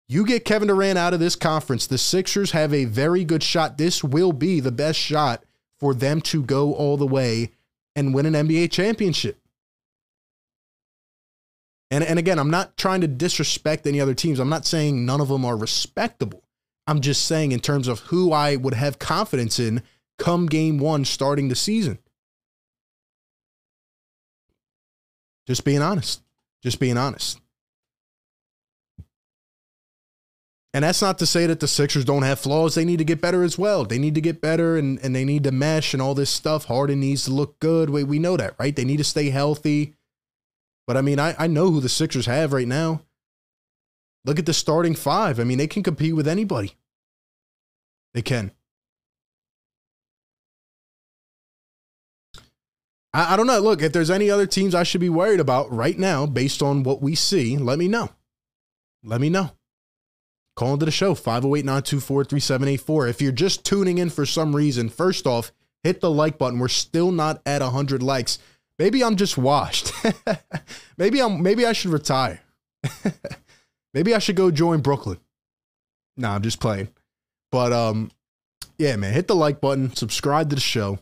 You get Kevin Durant out of this conference. The Sixers have a very good shot. This will be the best shot for them to go all the way and win an NBA championship. And, and again, I'm not trying to disrespect any other teams. I'm not saying none of them are respectable. I'm just saying, in terms of who I would have confidence in come game one starting the season. Just being honest. Just being honest. And that's not to say that the Sixers don't have flaws. They need to get better as well. They need to get better and, and they need to mesh and all this stuff. Harden needs to look good. We, we know that, right? They need to stay healthy. But I mean, I, I know who the Sixers have right now. Look at the starting five. I mean, they can compete with anybody. They can. I, I don't know. Look, if there's any other teams I should be worried about right now, based on what we see, let me know. Let me know. Call into the show, 508 924 3784. If you're just tuning in for some reason, first off, hit the like button. We're still not at 100 likes. Maybe I'm just washed. maybe I'm maybe I should retire. Maybe I should go join Brooklyn. Nah, I'm just playing. But um, yeah, man, hit the like button, subscribe to the show,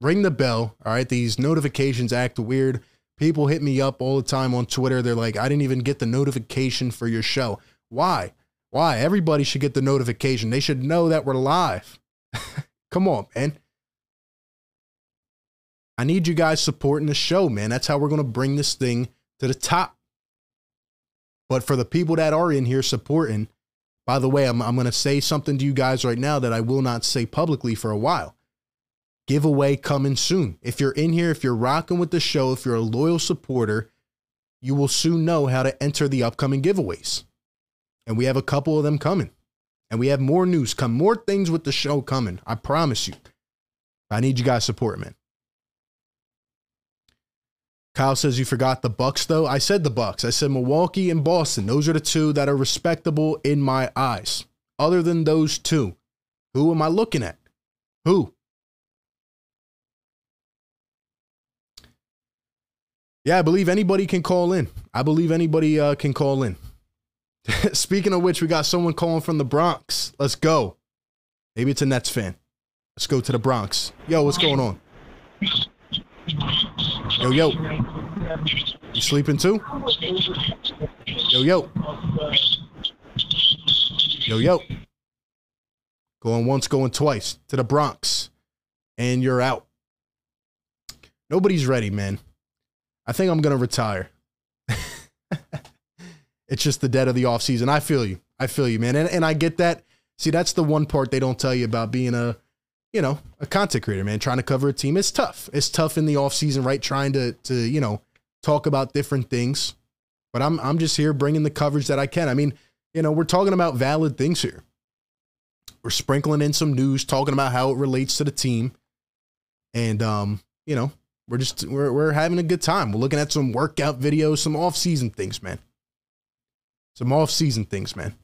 ring the bell. All right, these notifications act weird. People hit me up all the time on Twitter. They're like, I didn't even get the notification for your show. Why? Why? Everybody should get the notification. They should know that we're live. Come on, man. I need you guys supporting the show, man. That's how we're going to bring this thing to the top. But for the people that are in here supporting, by the way, I'm, I'm going to say something to you guys right now that I will not say publicly for a while. Giveaway coming soon. If you're in here, if you're rocking with the show, if you're a loyal supporter, you will soon know how to enter the upcoming giveaways. And we have a couple of them coming. And we have more news come, more things with the show coming. I promise you. I need you guys' support, man. Kyle says you forgot the Bucks though. I said the Bucks. I said Milwaukee and Boston. Those are the two that are respectable in my eyes. Other than those two, who am I looking at? Who? Yeah, I believe anybody can call in. I believe anybody uh, can call in. Speaking of which, we got someone calling from the Bronx. Let's go. Maybe it's a Nets fan. Let's go to the Bronx. Yo, what's going on? Yo, yo. You sleeping too? Yo, yo. Yo, yo. Going once, going twice to the Bronx. And you're out. Nobody's ready, man. I think I'm going to retire. It's just the dead of the offseason. I feel you. I feel you, man. And, and I get that. See, that's the one part they don't tell you about being a, you know, a content creator, man, trying to cover a team. It's tough. It's tough in the offseason, right? Trying to, to, you know, talk about different things. But I'm, I'm just here bringing the coverage that I can. I mean, you know, we're talking about valid things here. We're sprinkling in some news, talking about how it relates to the team. And, um, you know, we're just we're we're having a good time. We're looking at some workout videos, some off-season things, man. Some off-season things, man.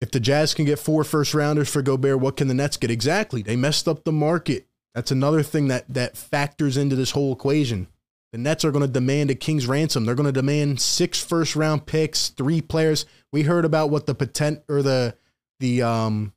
If the Jazz can get four first rounders for Gobert, what can the Nets get? Exactly. They messed up the market. That's another thing that that factors into this whole equation. The Nets are going to demand a king's ransom. They're going to demand six first round picks, three players. We heard about what the potent or the the um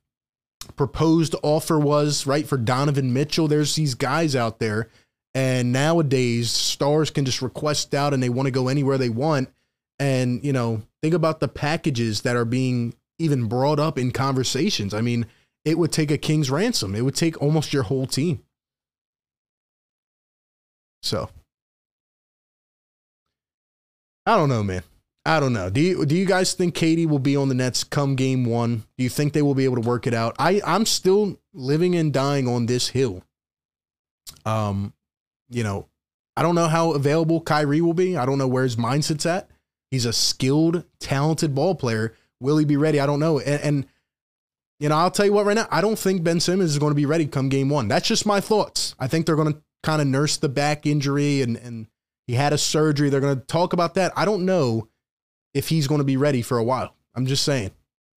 proposed offer was, right, for Donovan Mitchell. There's these guys out there. And nowadays, stars can just request out and they want to go anywhere they want. And, you know, think about the packages that are being even brought up in conversations. I mean, it would take a king's ransom, it would take almost your whole team. So, I don't know, man. I don't know. Do you do you guys think KD will be on the Nets come game one? Do you think they will be able to work it out? I I'm still living and dying on this hill. Um, you know, I don't know how available Kyrie will be. I don't know where his mindset's at. He's a skilled, talented ball player. Will he be ready? I don't know. And, and you know, I'll tell you what right now, I don't think Ben Simmons is going to be ready come game one. That's just my thoughts. I think they're going to kind of nurse the back injury and and he had a surgery. They're going to talk about that. I don't know if he's going to be ready for a while. I'm just saying.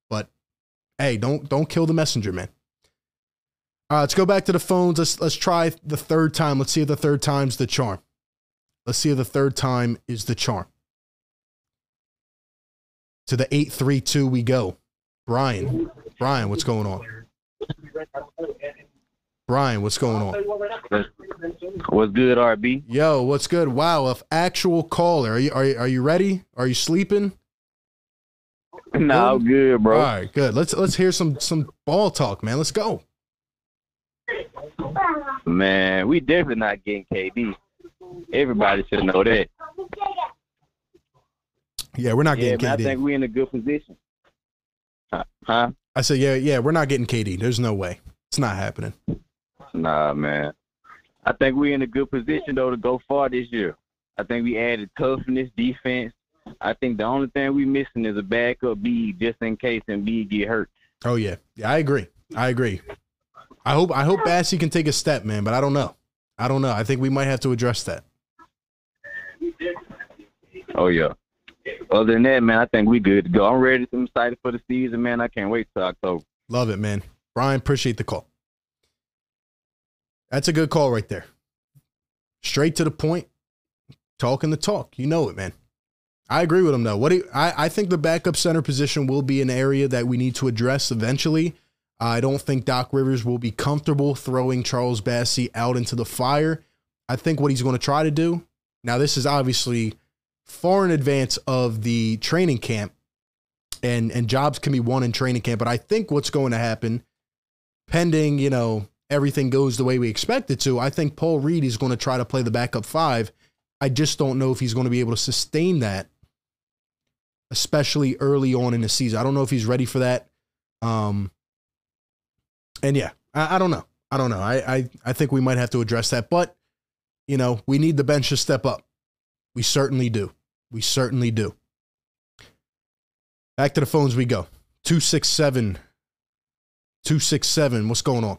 But hey, don't don't kill the messenger, man. All right, let's go back to the phones. Let's let's try the third time. Let's see if the third time's the charm. Let's see if the third time is the charm. To the 832 we go. Brian. Brian, what's going on? Brian, what's going on? What's good, RB? Yo, what's good? Wow, a actual caller. Are you are you, are you ready? Are you sleeping? No, good, bro. All right, good. Let's let's hear some some ball talk, man. Let's go. Man, we definitely not getting KD. Everybody should know that. Yeah, we're not Yeah, getting man, I think we're in a good position. Huh? Huh? I said, yeah, yeah, we're not getting KD. There's no way. It's not happening. Nah, man. I think we're in a good position though to go far this year. I think we added toughness, defense. I think the only thing we're missing is a backup B just in case and B get hurt. Oh yeah, yeah, I agree. I agree. I hope I hope Bassey can take a step, man, but I don't know. I don't know. I think we might have to address that. Oh yeah. Other than that, man, I think we good to go. I'm ready. I'm excited for the season, man. I can't wait till October. Love it, man. Brian, appreciate the call. That's a good call right there. Straight to the point, talking the talk. You know it, man. I agree with him though. What do you, I I think the backup center position will be an area that we need to address eventually. I don't think Doc Rivers will be comfortable throwing Charles Bassey out into the fire. I think what he's going to try to do. Now, this is obviously far in advance of the training camp, and and jobs can be won in training camp. But I think what's going to happen, pending you know everything goes the way we expect it to, I think Paul Reed is going to try to play the backup five. I just don't know if he's going to be able to sustain that, especially early on in the season. I don't know if he's ready for that. Um, and yeah, I, I don't know. I don't know. I, I I think we might have to address that, but you know, we need the bench to step up. We certainly do. We certainly do. Back to the phones we go. 267 267. What's going on?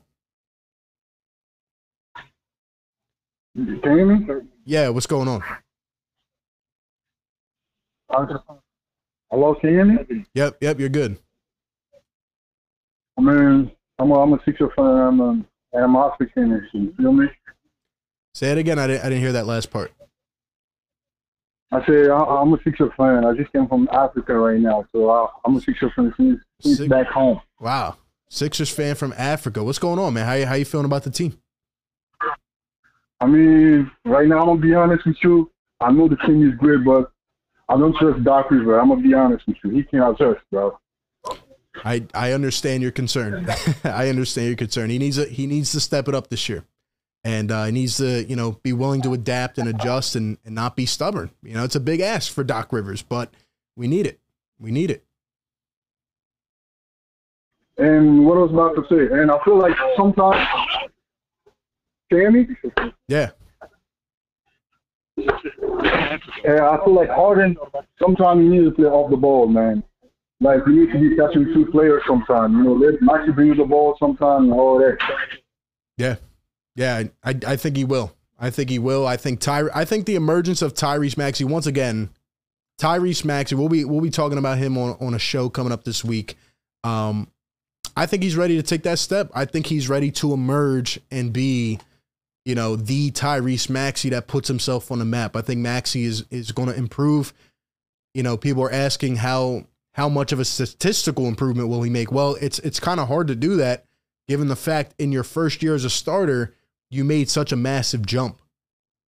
Can you hear me? Yeah, what's going on? Hello, can you hear me? Yep, yep, you're good. I mean, I'm a, I'm a Sixer fan. I'm a, and I'm African. You feel me? Say it again. I didn't, I didn't hear that last part. I say I, I'm a Sixer fan. I just came from Africa right now, so I, I'm a Sixer fan since, since Six- back home. Wow. Sixers fan from Africa. What's going on, man? How you, how you feeling about the team? I mean, right now, I'm gonna be honest with you. I know the team is great, but I don't trust Doc River. I'm gonna be honest with you. He can't adjust, bro. I I understand your concern. I understand your concern. He needs a, he needs to step it up this year, and uh, he needs to you know be willing to adapt and adjust and, and not be stubborn. You know, it's a big ask for Doc Rivers, but we need it. We need it. And what I was about to say, and I feel like sometimes, Sammy, Yeah, Yeah, I feel like Harden. Sometimes you need to play off the ball, man. Like you need to be catching two players sometimes. You know, let Maxey bring the ball sometimes and all that. yeah, yeah. I I think he will. I think he will. I think Ty. I think the emergence of Tyrese Maxey once again. Tyrese Maxey. We'll be we'll be talking about him on on a show coming up this week. Um, I think he's ready to take that step. I think he's ready to emerge and be, you know, the Tyrese Maxey that puts himself on the map. I think Maxey is is going to improve. You know, people are asking how how much of a statistical improvement will he make? Well, it's it's kind of hard to do that given the fact in your first year as a starter, you made such a massive jump.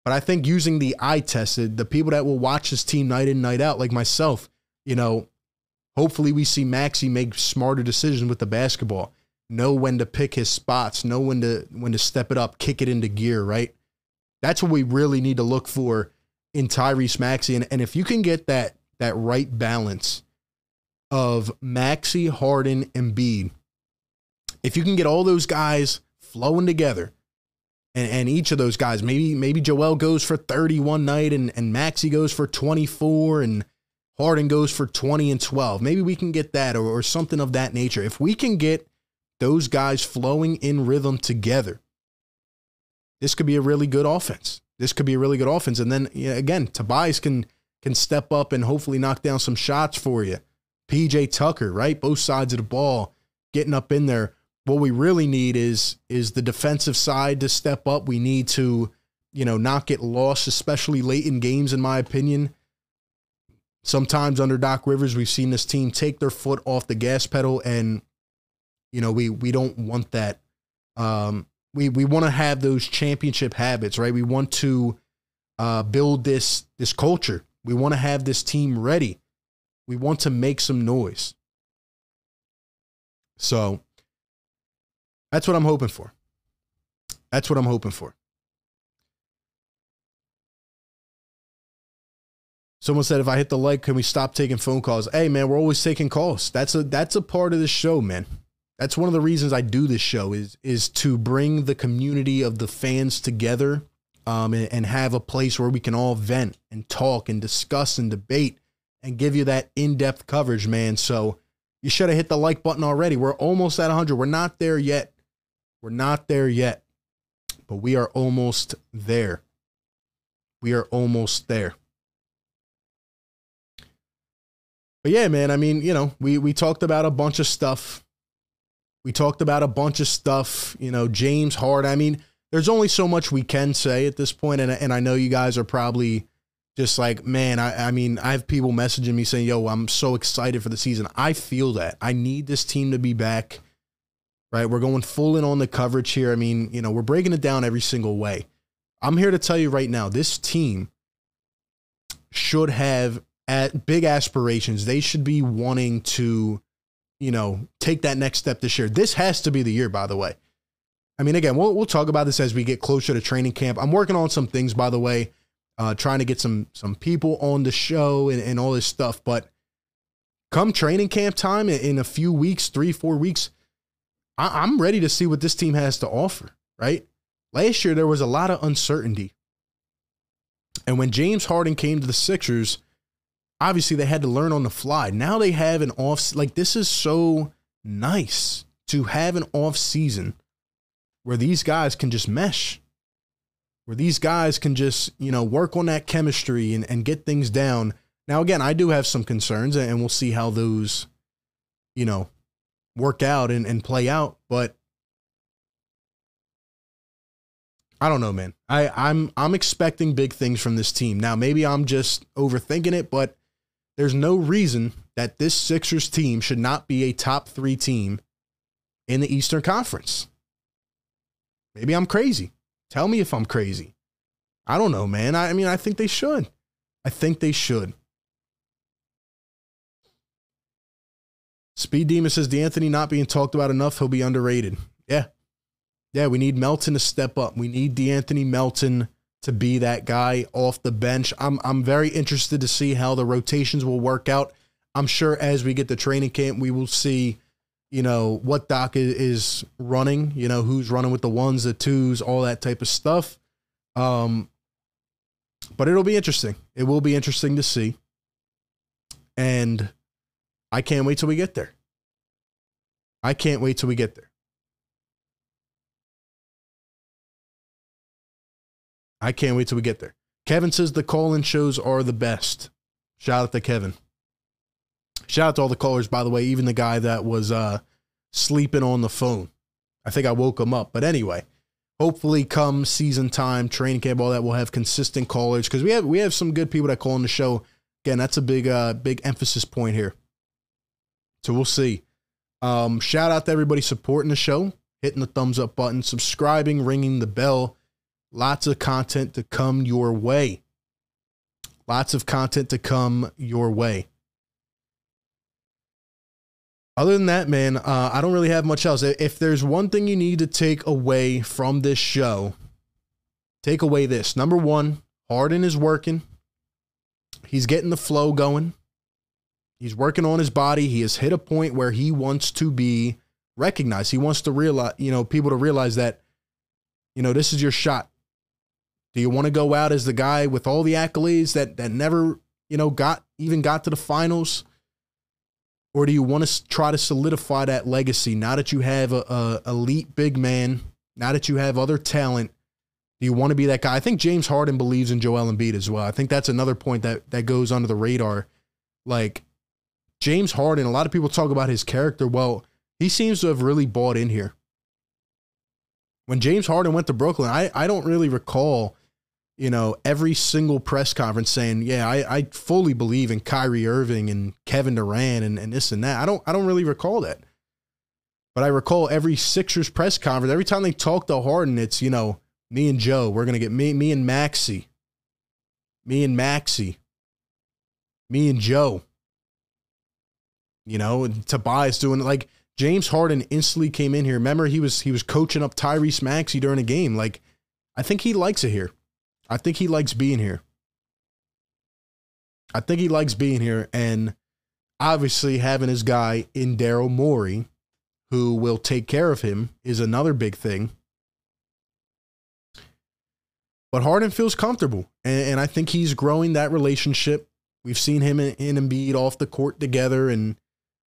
But I think using the eye tested, the people that will watch this team night in, night out, like myself, you know, hopefully we see Maxey make smarter decisions with the basketball. Know when to pick his spots, know when to when to step it up, kick it into gear, right? That's what we really need to look for in Tyrese Maxey. And, and if you can get that that right balance of Maxey, Harden, and Embiid, if you can get all those guys flowing together, and, and each of those guys, maybe maybe Joel goes for 30 one night and, and Maxey goes for 24 and Harden goes for 20 and 12. Maybe we can get that or, or something of that nature. If we can get those guys flowing in rhythm together, this could be a really good offense. This could be a really good offense. And then you know, again, Tobias can can step up and hopefully knock down some shots for you. PJ Tucker, right? Both sides of the ball, getting up in there. What we really need is is the defensive side to step up. We need to, you know, not get lost, especially late in games, in my opinion. Sometimes under Doc Rivers, we've seen this team take their foot off the gas pedal, and you know we we don't want that. Um, we we want to have those championship habits, right? We want to uh, build this this culture. We want to have this team ready. We want to make some noise. So that's what I'm hoping for. That's what I'm hoping for. Someone said if I hit the like, can we stop taking phone calls? Hey man, we're always taking calls. That's a that's a part of the show, man. That's one of the reasons I do this show is is to bring the community of the fans together um, and, and have a place where we can all vent and talk and discuss and debate and give you that in-depth coverage, man. So you should have hit the like button already. We're almost at 100. We're not there yet. We're not there yet. But we are almost there. We are almost there. But yeah, man, I mean, you know, we we talked about a bunch of stuff. We talked about a bunch of stuff, you know, James Hard. I mean, there's only so much we can say at this point, and and I know you guys are probably just like, man, I, I mean, I have people messaging me saying, yo, I'm so excited for the season. I feel that. I need this team to be back, right? We're going full in on the coverage here. I mean, you know, we're breaking it down every single way. I'm here to tell you right now, this team should have at big aspirations. They should be wanting to, you know, take that next step this year. This has to be the year, by the way. I mean, again, we'll, we'll talk about this as we get closer to training camp. I'm working on some things, by the way uh, trying to get some some people on the show and, and all this stuff. But come training camp time in, a few weeks, three four weeks, I, I'm ready to see what this team has to offer. Right? Last year there was a lot of uncertainty, and when James Harden came to the Sixers, obviously they had to learn on the fly. Now they have an off like this is so nice to have an off season where these guys can just mesh where these guys can just, you know, work on that chemistry and, and get things down. Now, again, I do have some concerns, and we'll see how those, you know, work out and, and play out. But I don't know, man. I, I'm I'm expecting big things from this team. Now, maybe I'm just overthinking it, but there's no reason that this Sixers team should not be a top three team in the Eastern Conference. Maybe I'm crazy. Tell me if I'm crazy. I don't know, man. I, I mean, I think they should. I think they should. Speed Demon says D'Anthony not being talked about enough. He'll be underrated. Yeah. Yeah, we need Melton to step up. We need D'Anthony Melton to be that guy off the bench. I'm I'm very interested to see how the rotations will work out. I'm sure as we get the training camp, we will see you know, what Doc is running, you know, who's running with the ones, the twos, all that type of stuff. Um, but it'll be interesting. It will be interesting to see. And I can't wait till we get there. I can't wait till we get there. I can't wait till we get there. Kevin says the call in shows are the best. Shout out to Kevin. Shout out to all the callers, by the way, even the guy that was uh, sleeping on the phone. I think I woke him up. But anyway, hopefully come season time, training camp, all that, we'll have consistent callers because we have we have some good people that call in the show. Again, that's a big uh big emphasis point here. So we'll see. Um, shout out to everybody supporting the show, hitting the thumbs up button, subscribing, ringing the bell. Lots of content to come your way. Lots of content to come your way. Other than that, man, uh, I don't really have much else. If there's one thing you need to take away from this show, take away this. Number one, Harden is working. He's getting the flow going. He's working on his body. He has hit a point where he wants to be recognized. He wants to realize, you know, people to realize that, you know, this is your shot. Do you want to go out as the guy with all the accolades that that never, you know, got even got to the finals? Or do you want to try to solidify that legacy now that you have a, a elite big man, now that you have other talent? Do you want to be that guy? I think James Harden believes in Joel Embiid as well. I think that's another point that that goes under the radar. Like James Harden, a lot of people talk about his character. Well, he seems to have really bought in here. When James Harden went to Brooklyn, I, I don't really recall you know, every single press conference saying, "Yeah, I, I fully believe in Kyrie Irving and Kevin Durant and, and this and that." I don't I don't really recall that, but I recall every Sixers press conference. Every time they talk to Harden, it's you know me and Joe. We're gonna get me me and Maxey, me and Maxey, me and Joe. You know, and Tobias doing like James Harden instantly came in here. Remember, he was he was coaching up Tyrese Maxey during a game. Like, I think he likes it here. I think he likes being here. I think he likes being here. And obviously, having his guy in Daryl Morey, who will take care of him, is another big thing. But Harden feels comfortable. And, and I think he's growing that relationship. We've seen him and, and Embiid off the court together, and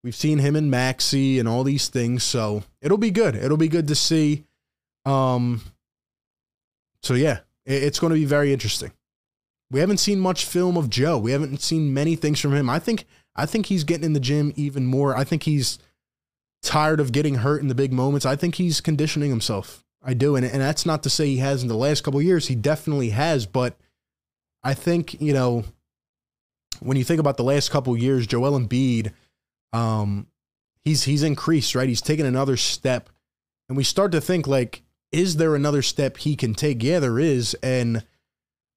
we've seen him and Maxey and all these things. So it'll be good. It'll be good to see. Um, so yeah, it's going to be very interesting. We haven't seen much film of Joe. We haven't seen many things from him. I think I think he's getting in the gym even more. I think he's tired of getting hurt in the big moments. I think he's conditioning himself. I do, and and that's not to say he has in the last couple years. He definitely has, but I think you know when you think about the last couple years, Joel Embiid, um, he's he's increased, right? He's taken another step, and we start to think like is there another step he can take? Yeah, there is, and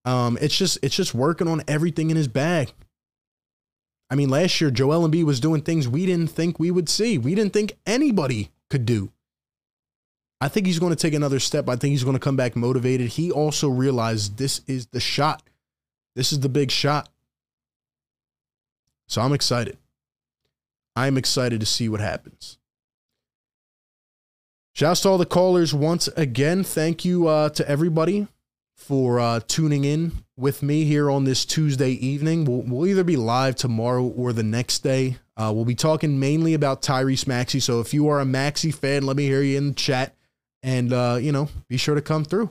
um, it's just it's just working on everything in his bag. I mean, last year Joel Embiid was doing things we didn't think we would see. We didn't think anybody could do. I think he's going to take another step. I think he's going to come back motivated. He also realized this is the shot. This is the big shot. So I'm excited. I'm excited to see what happens. Shouts to all the callers once again. Thank you uh, to everybody for uh, tuning in with me here on this Tuesday evening. We'll, we'll either be live tomorrow or the next day. Uh, we'll be talking mainly about Tyrese Maxey. So if you are a Maxey fan, let me hear you in the chat, and uh, you know, be sure to come through.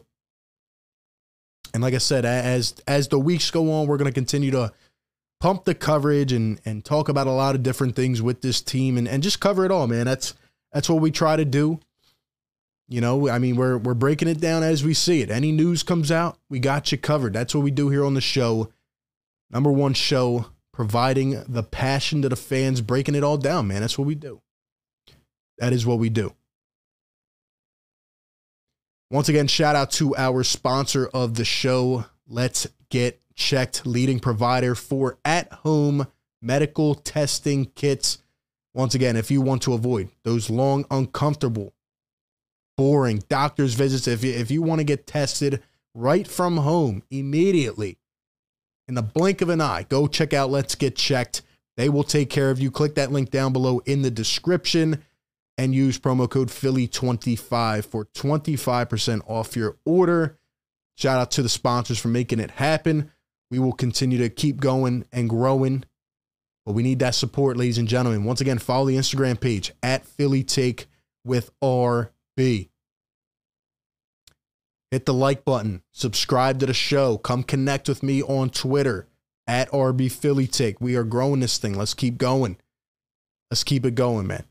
And like I said, as as the weeks go on, we're going to continue to pump the coverage and and talk about a lot of different things with this team and and just cover it all, man. That's that's what we try to do. You know, I mean, we're we're breaking it down as we see it. Any news comes out, we got you covered. That's what we do here on the show. Number one show, providing the passion to the fans, breaking it all down, man. That's what we do. That is what we do. Once again, shout out to our sponsor of the show, Let's Get Checked, leading provider for at home medical testing kits Once again, if you want to avoid those long, uncomfortable, boring doctor's visits, if you, if you want to get tested right from home immediately, in the blink of an eye, go check out Let's Get Checked. They will take care of you. Click that link down below in the description and use promo code Philly25 for 25% off your order. Shout out to the sponsors for making it happen. We will continue to keep going and growing, but we need that support, ladies and gentlemen. Once again, follow the Instagram page at Philly Take with RB. Hit the like button, subscribe to the show, come connect with me on Twitter at RB Philly Take. We are growing this thing. Let's keep going. Let's keep it going, man.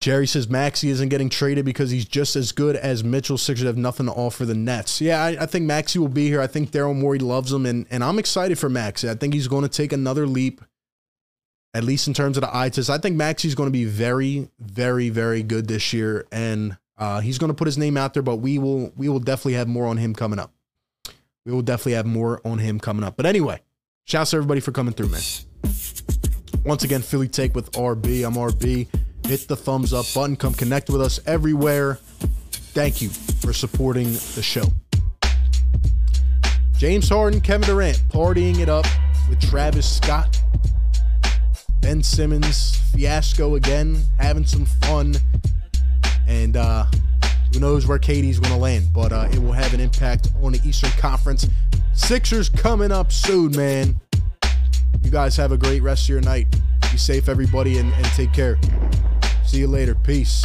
Jerry says Maxey isn't getting traded because he's just as good as Mitchell. Sixers have nothing to offer the Nets. Yeah, I, I think Maxey will be here. I think Daryl Morey loves him, and, and I'm excited for Maxey. I think he's going to take another leap, at least in terms of the eye test. I think Maxey's going to be very, very, very good this year, and uh, he's going to put his name out there. But we will we will definitely have more on him coming up. We will definitely have more on him coming up. But anyway, shouts to everybody for coming through, man. Once again, Philly Take with RB. I'm RB hit the thumbs up button. Come connect with us everywhere. Thank you for supporting the show. James Harden, Kevin Durant partying it up with Travis Scott. Ben Simmons, fiasco again, having some fun. And uh, who knows where KD's going to land, but uh, it will have an impact on the Eastern Conference. Sixers coming up soon, man. You guys have a great rest of your night. Be safe, everybody, and, and take care. See you later. Peace.